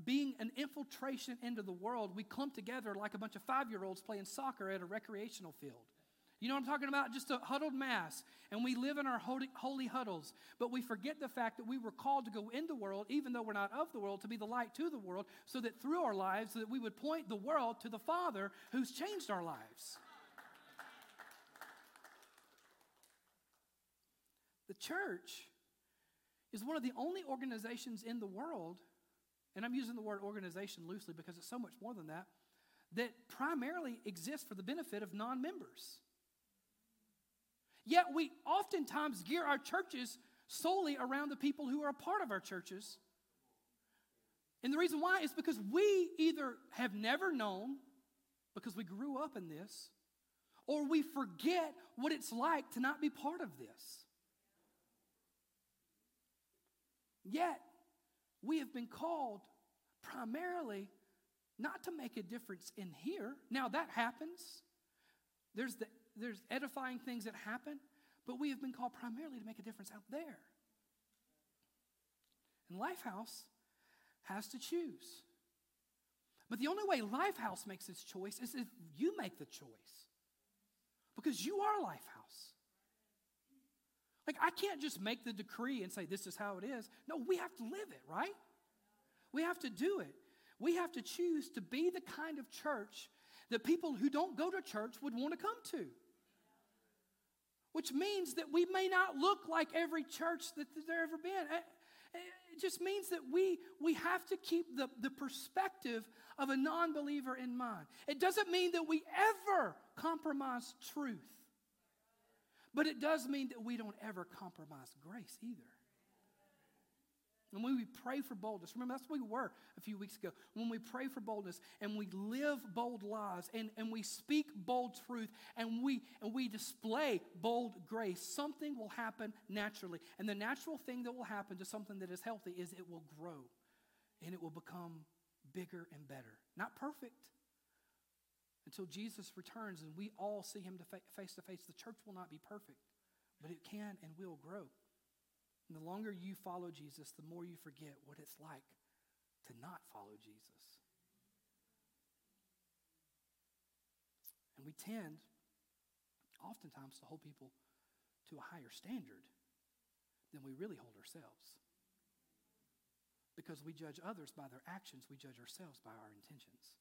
being an infiltration into the world, we clump together like a bunch of five year olds playing soccer at a recreational field. You know what I'm talking about? Just a huddled mass. And we live in our holy, holy, huddles. But we forget the fact that we were called to go in the world, even though we're not of the world, to be the light to the world, so that through our lives, that we would point the world to the Father who's changed our lives. The church is one of the only organizations in the world, and I'm using the word organization loosely because it's so much more than that, that primarily exists for the benefit of non members. Yet we oftentimes gear our churches solely around the people who are a part of our churches. And the reason why is because we either have never known, because we grew up in this, or we forget what it's like to not be part of this. Yet, we have been called primarily not to make a difference in here. Now, that happens. There's the there's edifying things that happen, but we have been called primarily to make a difference out there. And Lifehouse has to choose. But the only way Lifehouse makes its choice is if you make the choice. Because you are Lifehouse. Like, I can't just make the decree and say, this is how it is. No, we have to live it, right? We have to do it. We have to choose to be the kind of church that people who don't go to church would want to come to which means that we may not look like every church that there ever been. Eh, eh, it just means that we, we have to keep the, the perspective of a non believer in mind. It doesn't mean that we ever compromise truth, but it does mean that we don't ever compromise grace either. And when we pray for boldness, remember that's where we were a few weeks ago. When we pray for boldness and we live bold lives and, and we speak bold truth and we and we display bold grace, something will happen naturally. And the natural thing that will happen to something that is healthy is it will grow and it will become bigger and better. Not perfect. Until Jesus returns and we all see him face to face, the church will not be perfect, but it can and will grow. And the longer you follow Jesus, the more you forget what it's like to not follow Jesus. And we tend, oftentimes, to hold people to a higher standard than we really hold ourselves. Because we judge others by their actions, we judge ourselves by our intentions.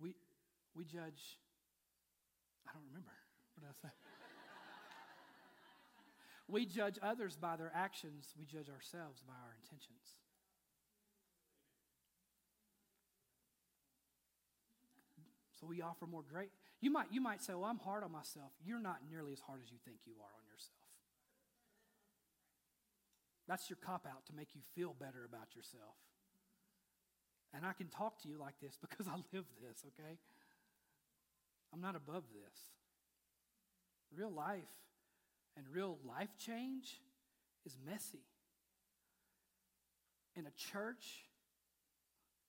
we, we judge, I don't remember. What did I say? we judge others by their actions, we judge ourselves by our intentions. So we offer more great. You might, you might say, Well, I'm hard on myself. You're not nearly as hard as you think you are on yourself. That's your cop out to make you feel better about yourself. And I can talk to you like this because I live this, okay? I'm not above this. Real life and real life change is messy. And a church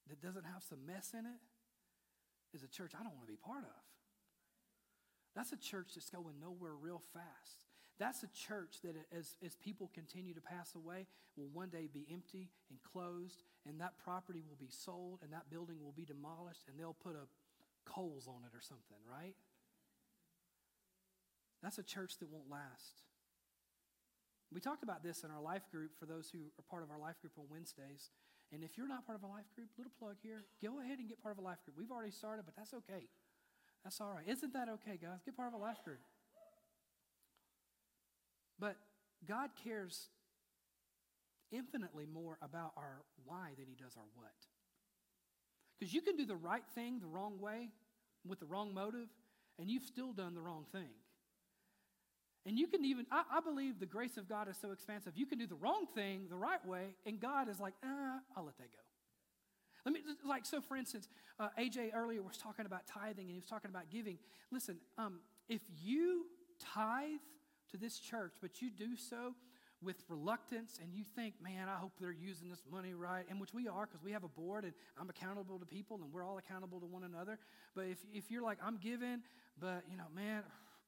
that doesn't have some mess in it is a church I don't want to be part of. That's a church that's going nowhere real fast. That's a church that, as, as people continue to pass away, will one day be empty and closed, and that property will be sold, and that building will be demolished, and they'll put a Kohl's on it or something, right? That's a church that won't last. We talked about this in our life group for those who are part of our life group on Wednesdays. And if you're not part of a life group, little plug here, go ahead and get part of a life group. We've already started, but that's okay. That's all right. Isn't that okay, guys? Get part of a life group. But God cares infinitely more about our why than he does our what. Because you can do the right thing the wrong way with the wrong motive, and you've still done the wrong thing. And you can even, I, I, believe the grace of God is so expansive. You can do the wrong thing the right way, and God is like, ah, I'll let that go. Let me, like, so for instance, uh, AJ earlier was talking about tithing and he was talking about giving. Listen, um, if you tithe to this church, but you do so with reluctance and you think, man, I hope they're using this money right, and which we are because we have a board and I'm accountable to people and we're all accountable to one another. But if, if you're like, I'm giving, but, you know, man,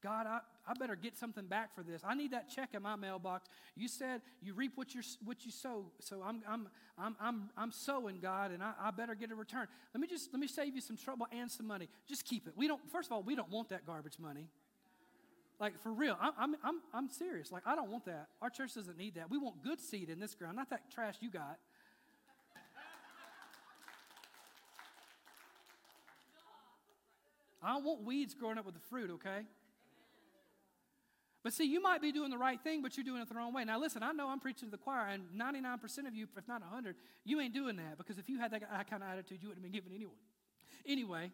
God, I, I better get something back for this. I need that check in my mailbox. You said you reap what, you what you sow. So I'm, I'm, I'm, I'm, I'm sowing, God, and I, I better get a return. Let me just let me save you some trouble and some money. Just keep it. We don't, first of all, we don't want that garbage money. Like for real, I'm, I'm, I'm, serious. Like, I don't want that. Our church doesn't need that. We want good seed in this ground, not that trash you got. I don't want weeds growing up with the fruit, okay? But see, you might be doing the right thing, but you're doing it the wrong way. Now, listen, I know I'm preaching to the choir, and 99% of you, if not 100, you ain't doing that because if you had that kind of attitude, you wouldn't have been given anyway. Anyway,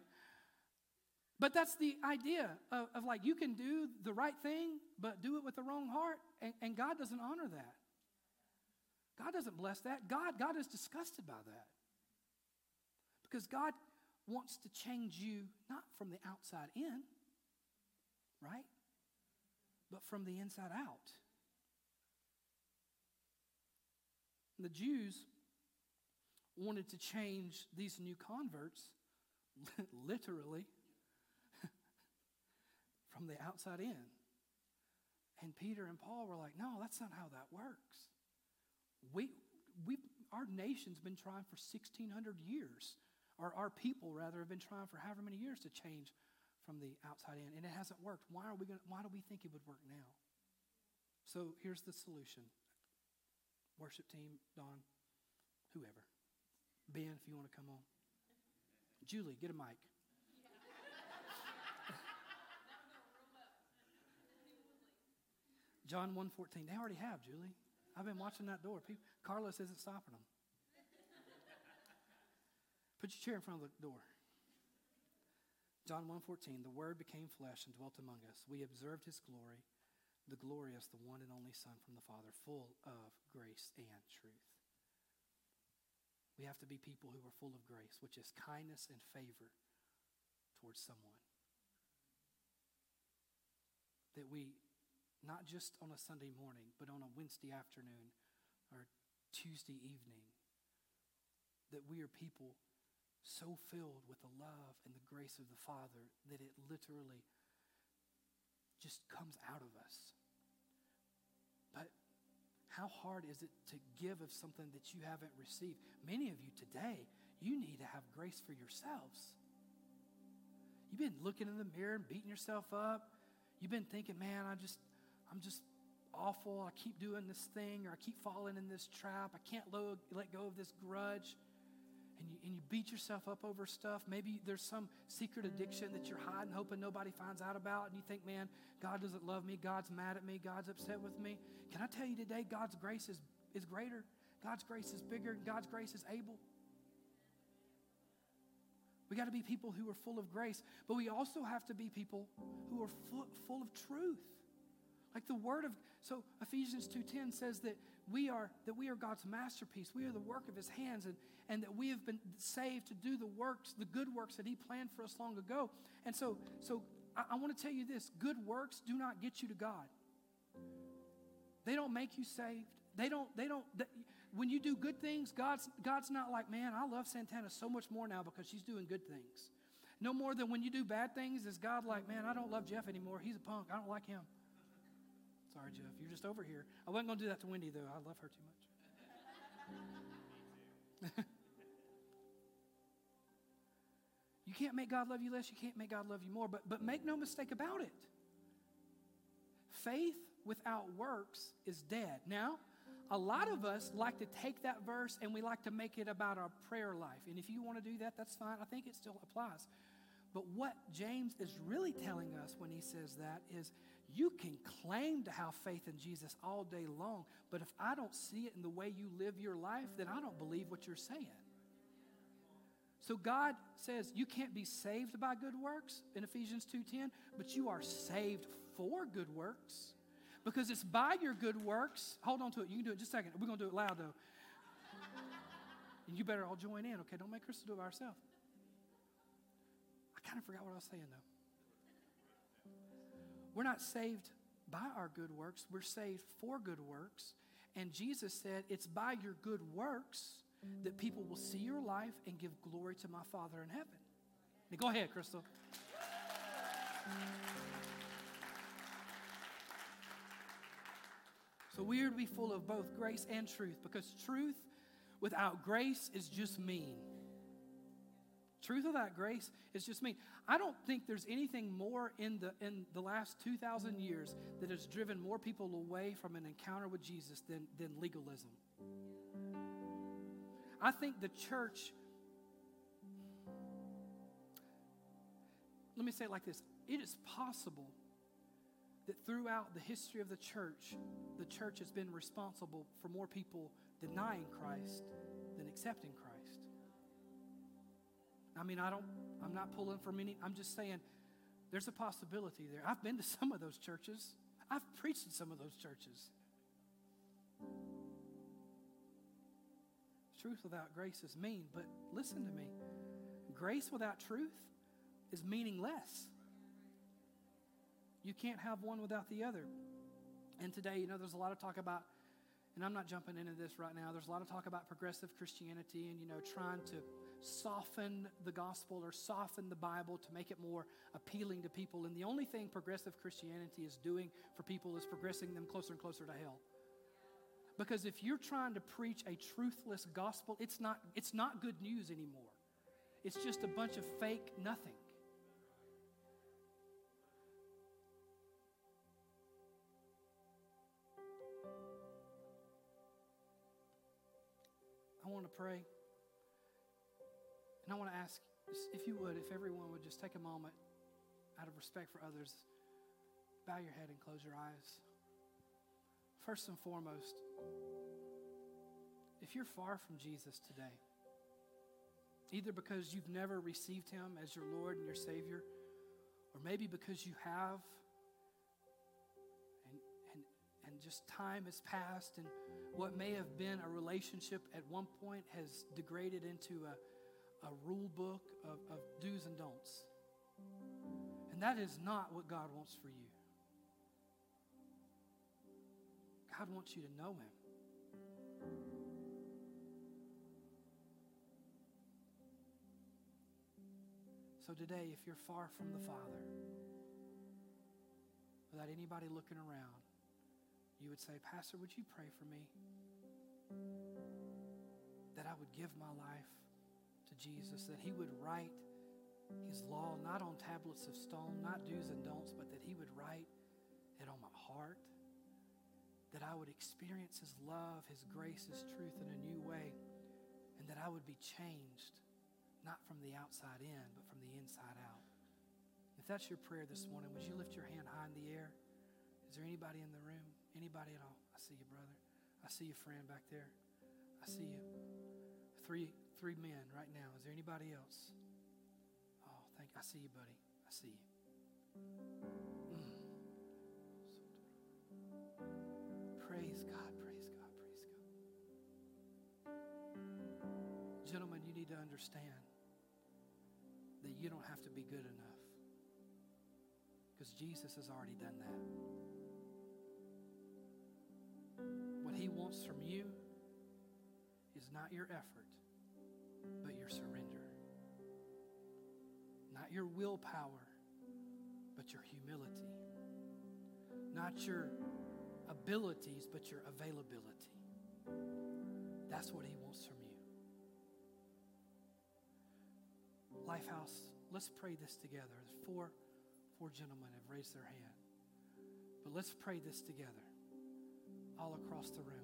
but that's the idea of, of, like you can do the right thing, but do it with the wrong heart, and, and God doesn't honor that. God doesn't bless that. God, God is disgusted by that. Because God wants to change you not from the outside in, right? But from the inside out. The Jews wanted to change these new converts literally from the outside in. And Peter and Paul were like, no, that's not how that works. We, we, our nation's been trying for 1,600 years. Our, our people, rather, have been trying for however many years to change from the outside in, and it hasn't worked. Why, are we gonna, why do we think it would work now? So here's the solution. Worship team, Don, whoever. Ben, if you want to come on. Julie, get a mic. John 1.14. They already have, Julie. I've been watching that door. People, Carlos isn't stopping them. Put your chair in front of the door. John 1.14, the Word became flesh and dwelt among us. We observed his glory, the glorious, the one and only Son from the Father, full of grace and truth. We have to be people who are full of grace, which is kindness and favor towards someone. That we, not just on a Sunday morning, but on a Wednesday afternoon or Tuesday evening, that we are people so filled with the love and the grace of the Father that it literally just comes out of us. But how hard is it to give of something that you haven't received? Many of you today, you need to have grace for yourselves. You've been looking in the mirror and beating yourself up. You've been thinking, man, I just, I'm just awful. I keep doing this thing or I keep falling in this trap. I can't lo- let go of this grudge and you, and you beat yourself up over stuff. Maybe there's some secret addiction that you're hiding, hoping nobody finds out about, and you think, man, God doesn't love me, God's mad at me, God's upset with me. Can I tell you today, God's grace is, is greater, God's grace is bigger, God's grace is able. We got to be people who are full of grace, but we also have to be people who are full, full of truth. Like the word of so Ephesians 2:10 says that we are that we are God's masterpiece. We are the work of his hands and and that we have been saved to do the works, the good works that he planned for us long ago. And so so I, I want to tell you this, good works do not get you to God. They don't make you saved. They don't they don't they, when you do good things, God's God's not like, "Man, I love Santana so much more now because she's doing good things." No more than when you do bad things is God like, "Man, I don't love Jeff anymore. He's a punk. I don't like him." Sorry, Jeff. You're just over here. I wasn't going to do that to Wendy, though. I love her too much. you can't make God love you less. You can't make God love you more. But, but make no mistake about it. Faith without works is dead. Now, a lot of us like to take that verse and we like to make it about our prayer life. And if you want to do that, that's fine. I think it still applies. But what James is really telling us when he says that is you can claim to have faith in Jesus all day long, but if I don't see it in the way you live your life, then I don't believe what you're saying. So God says you can't be saved by good works in Ephesians 2:10, but you are saved for good works. Because it's by your good works. Hold on to it. You can do it just a second. We're going to do it loud though. and you better all join in, okay? Don't make Crystal do it by herself. I kind of forgot what I was saying though. We're not saved by our good works, we're saved for good works. And Jesus said, It's by your good works that people will see your life and give glory to my Father in heaven. Now, go ahead, Crystal. So we are to be full of both grace and truth because truth without grace is just mean. Truth of that grace is just me. I don't think there's anything more in the, in the last 2,000 years that has driven more people away from an encounter with Jesus than, than legalism. I think the church, let me say it like this it is possible that throughout the history of the church, the church has been responsible for more people denying Christ than accepting Christ. I mean, I don't, I'm not pulling from any, I'm just saying there's a possibility there. I've been to some of those churches, I've preached in some of those churches. Truth without grace is mean, but listen to me. Grace without truth is meaningless. You can't have one without the other. And today, you know, there's a lot of talk about, and I'm not jumping into this right now, there's a lot of talk about progressive Christianity and, you know, trying to soften the gospel or soften the Bible to make it more appealing to people. And the only thing progressive Christianity is doing for people is progressing them closer and closer to hell. Because if you're trying to preach a truthless gospel, it's not, it's not good news anymore. It's just a bunch of fake nothing. I want to pray. And I want to ask, if you would, if everyone would just take a moment out of respect for others, bow your head and close your eyes. First and foremost, if you're far from Jesus today, either because you've never received him as your Lord and your Savior, or maybe because you have, and, and, and just time has passed, and what may have been a relationship at one point has degraded into a, a rule book of, of do's and don'ts. And that is not what God wants for you. God wants you to know Him. So today, if you're far from the Father, without anybody looking around, you would say, Pastor, would you pray for me? That I would give my life to Jesus, that He would write His law not on tablets of stone, not do's and don'ts, but that He would write it on my heart, that I would experience His love, His grace, His truth in a new way, and that I would be changed, not from the outside in, but from the inside out. If that's your prayer this morning, would you lift your hand high in the air? Is there anybody in the room? Anybody at all? I see you, brother. I see you, friend, back there. I see you. Three, three men right now. Is there anybody else? Oh, thank. I see you, buddy. I see you. Mm. Praise God. Praise God. Praise God. Gentlemen, you need to understand that you don't have to be good enough because Jesus has already done that. What he wants from you is not your effort, but your surrender. Not your willpower, but your humility. Not your abilities, but your availability. That's what he wants from you. Lifehouse, let's pray this together. Four, four gentlemen have raised their hand. But let's pray this together all across the room.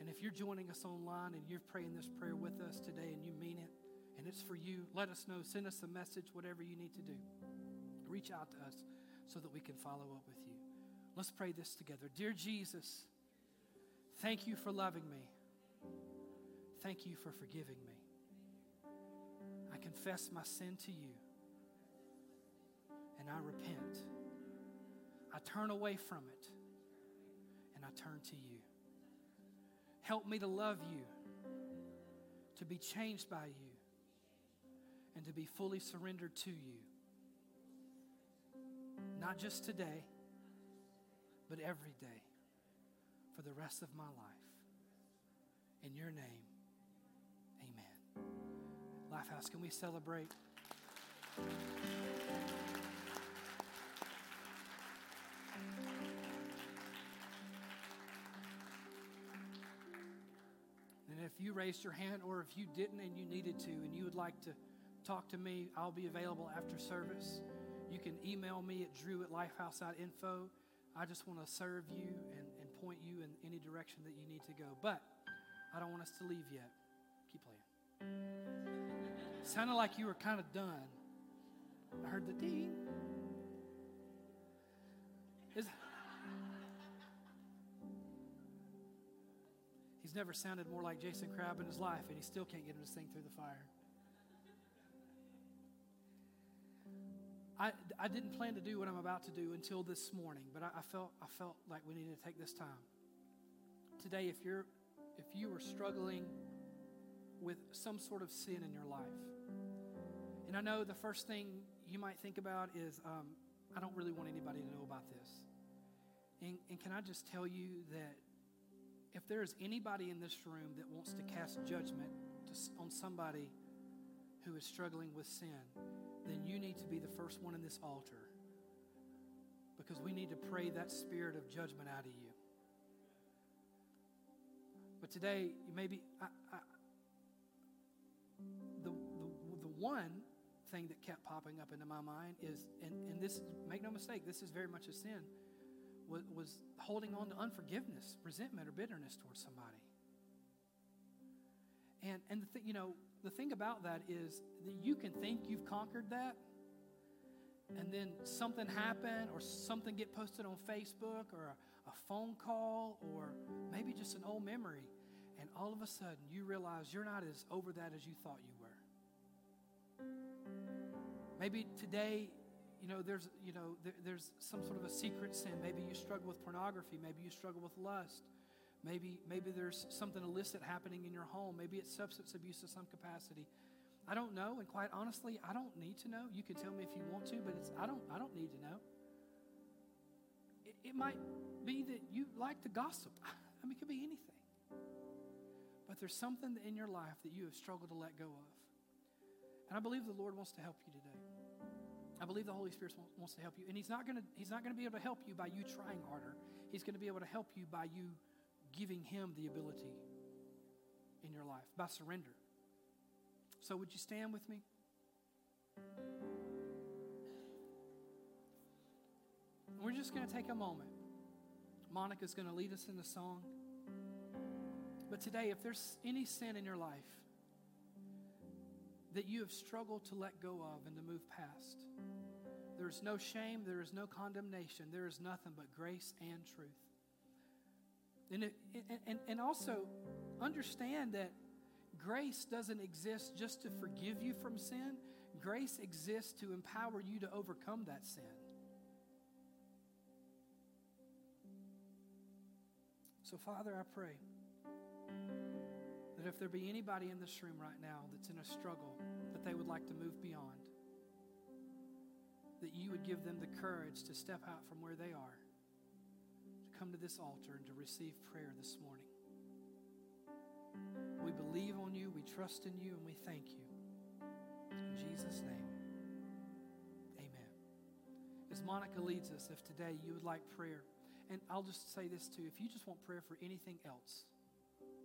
And if you're joining us online and you're praying this prayer with us today and you mean it, and it's for you, let us know. Send us a message, whatever you need to do. Reach out to us so that we can follow up with you. Let's pray this together. Dear Jesus, thank you for loving me. Thank you for forgiving me. I confess my sin to you and I repent. I turn away from it and I turn to you. Help me to love you, to be changed by you, and to be fully surrendered to you. Not just today, but every day for the rest of my life. In your name, amen. Lifehouse, can we celebrate? You raised your hand or if you didn't and you needed to and you would like to talk to me, I'll be available after service. You can email me at drew at lifehouse.info. I just want to serve you and, and point you in any direction that you need to go. But I don't want us to leave yet. Keep playing. Sounded like you were kind of done. I heard the ding. Never sounded more like Jason Crabb in his life, and he still can't get him to sing through the fire. I, I didn't plan to do what I'm about to do until this morning, but I, I felt I felt like we needed to take this time. Today, if you're if you are struggling with some sort of sin in your life, and I know the first thing you might think about is, um, I don't really want anybody to know about this. And, and can I just tell you that if there is anybody in this room that wants to cast judgment to, on somebody who is struggling with sin, then you need to be the first one in this altar because we need to pray that spirit of judgment out of you. But today, maybe I, I, the, the, the one thing that kept popping up into my mind is, and, and this, make no mistake, this is very much a sin, was, was holding on to unforgiveness, resentment, or bitterness towards somebody. And, and the thing, you know, the thing about that is that you can think you've conquered that, and then something happen or something get posted on Facebook or a, a phone call or maybe just an old memory and all of a sudden you realize you're not as over that as you thought you were. Maybe today, you know, there's, you know, there, there's some sort of a secret sin. Maybe you struggle with pornography. Maybe you struggle with lust. Maybe, maybe there's something illicit happening in your home. Maybe it's substance abuse of some capacity. I don't know, and quite honestly, I don't need to know. You can tell me if you want to, but it's I don't I don't need to know. It, it might be that you like to gossip. I mean, it could be anything. But there's something in your life that you have struggled to let go of. And I believe the Lord wants to help you today. I believe the Holy Spirit wants to help you. And He's not going to, be able to help you by you trying harder. He's going to be able to help you by you giving Him the ability in your life, by surrender. So, would you stand with me? We're just going to take a moment. Monica's going to lead us in the song. But today, if there's any sin in your life that you have struggled to let go of and to move past, there is no shame, there is no condemnation, there is nothing but grace and truth. And, it, and, and also understand that grace doesn't exist just to forgive you from sin, grace exists to empower you to overcome that sin. So, Father, I pray that if there be anybody in this room right now that's in a struggle that they would like to move beyond, that you would give them the courage to step out from where they are, to come to this altar and to receive prayer this morning. We believe on you, we trust in you, and we thank you. In Jesus' name, amen. As Monica leads us, if today you would like prayer, and I'll just say this too if you just want prayer for anything else,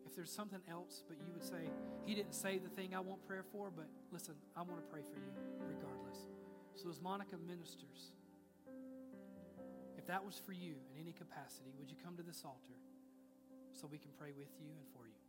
if there's something else, but you would say, He didn't say the thing I want prayer for, but listen, I want to pray for you regardless. So, as Monica ministers, if that was for you in any capacity, would you come to this altar so we can pray with you and for you?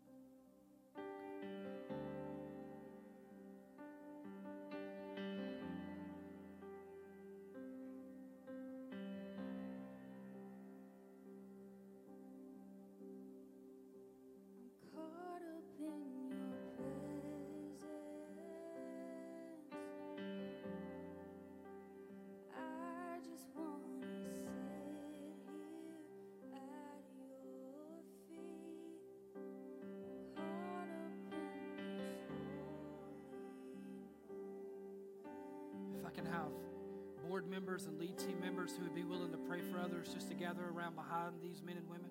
Can have board members and lead team members who would be willing to pray for others just to gather around behind these men and women.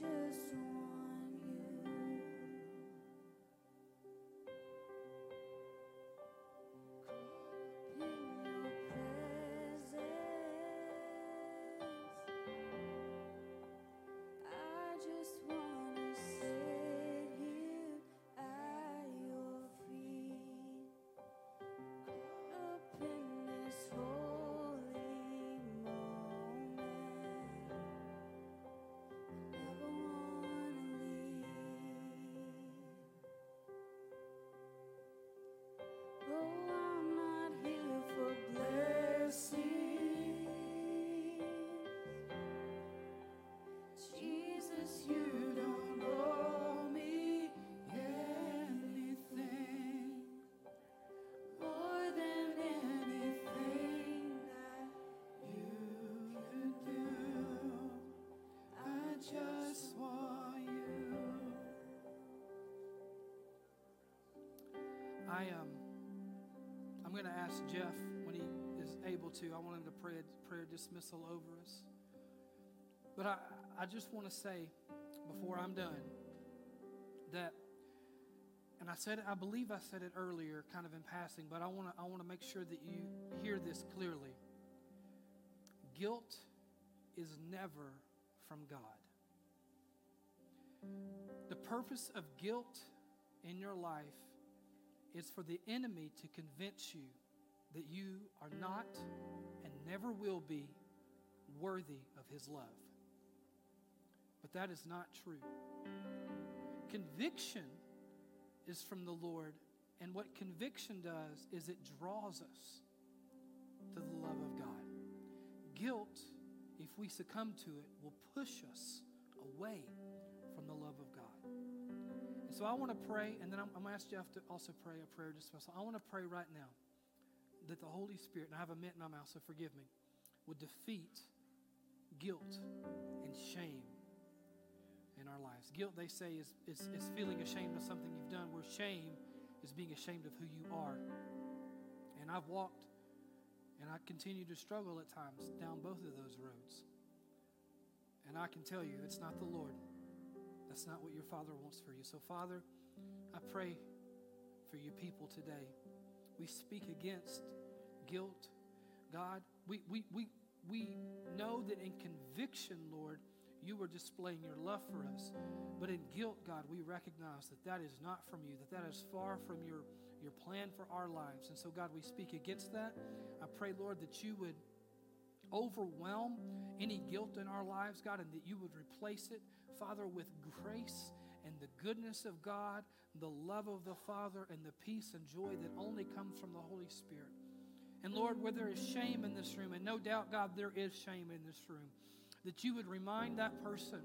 just I am. Um, I'm going to ask Jeff when he is able to. I want him to pray a prayer dismissal over us. But I, I just want to say before I'm done that, and I said, I believe I said it earlier, kind of in passing, but I want to, I want to make sure that you hear this clearly. Guilt is never from God. The purpose of guilt in your life is for the enemy to convince you that you are not and never will be worthy of his love. But that is not true. Conviction is from the Lord, and what conviction does is it draws us to the love of God. Guilt, if we succumb to it, will push us away And so I want to pray, and then I'm, I'm going to ask Jeff to also pray a prayer dismissal. I want to pray right now that the Holy Spirit, and I have a mint in my mouth, so forgive me, would defeat guilt and shame in our lives. Guilt, they say, is, is, is feeling ashamed of something you've done, where shame is being ashamed of who you are. And I've walked and I continue to struggle at times down both of those roads. And I can tell you, it's not the Lord. That's not what your Father wants for you. So, Father, I pray for your people today. We speak against guilt. God, we, we, we, we know that in conviction, Lord, you were displaying your love for us. But in guilt, God, we recognize that that is not from you, that that is far from your, your plan for our lives. And so, God, we speak against that. I pray, Lord, that you would overwhelm any guilt in our lives, God, and that you would replace it, Father, with grace and the goodness of God, the love of the Father, and the peace and joy that only comes from the Holy Spirit. And Lord, where there is shame in this room, and no doubt, God, there is shame in this room, that you would remind that person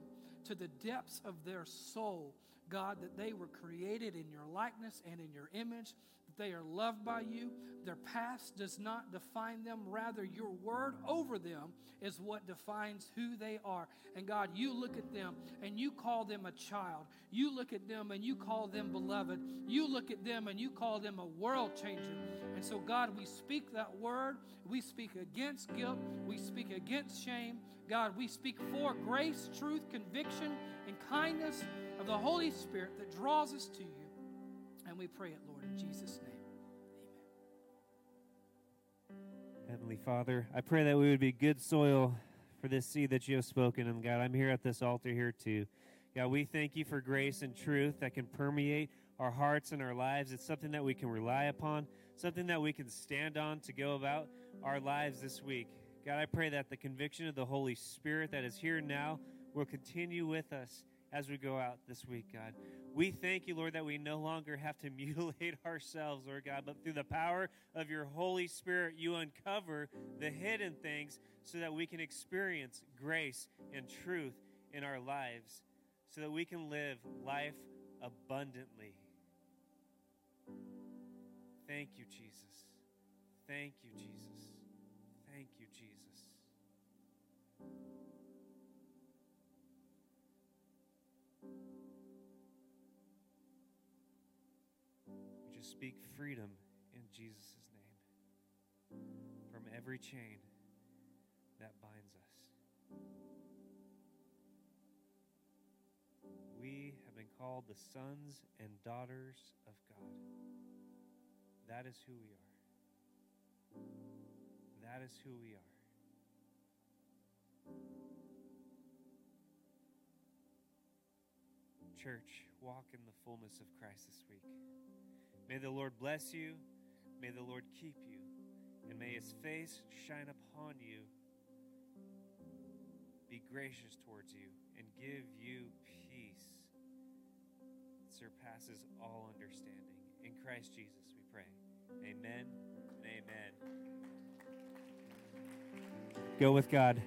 to the depths of their soul, God, that they were created in your likeness and in your image, they are loved by you. Their past does not define them. Rather, your word over them is what defines who they are. And God, you look at them and you call them a child. You look at them and you call them beloved. You look at them and you call them a world changer. And so, God, we speak that word. We speak against guilt. We speak against shame. God, we speak for grace, truth, conviction, and kindness of the Holy Spirit that draws us to you. And we pray it, Lord, in Jesus' name. Amen. Heavenly Father, I pray that we would be good soil for this seed that you have spoken. And God, I'm here at this altar here too. God, we thank you for grace and truth that can permeate our hearts and our lives. It's something that we can rely upon, something that we can stand on to go about our lives this week. God, I pray that the conviction of the Holy Spirit that is here now will continue with us as we go out this week, God. We thank you, Lord, that we no longer have to mutilate ourselves, Lord God, but through the power of your Holy Spirit, you uncover the hidden things so that we can experience grace and truth in our lives, so that we can live life abundantly. Thank you, Jesus. Thank you, Jesus. Speak freedom in Jesus' name from every chain that binds us. We have been called the sons and daughters of God. That is who we are. That is who we are. Church, walk in the fullness of Christ this week. May the Lord bless you. May the Lord keep you. And may his face shine upon you, be gracious towards you, and give you peace that surpasses all understanding. In Christ Jesus, we pray. Amen and amen. Go with God.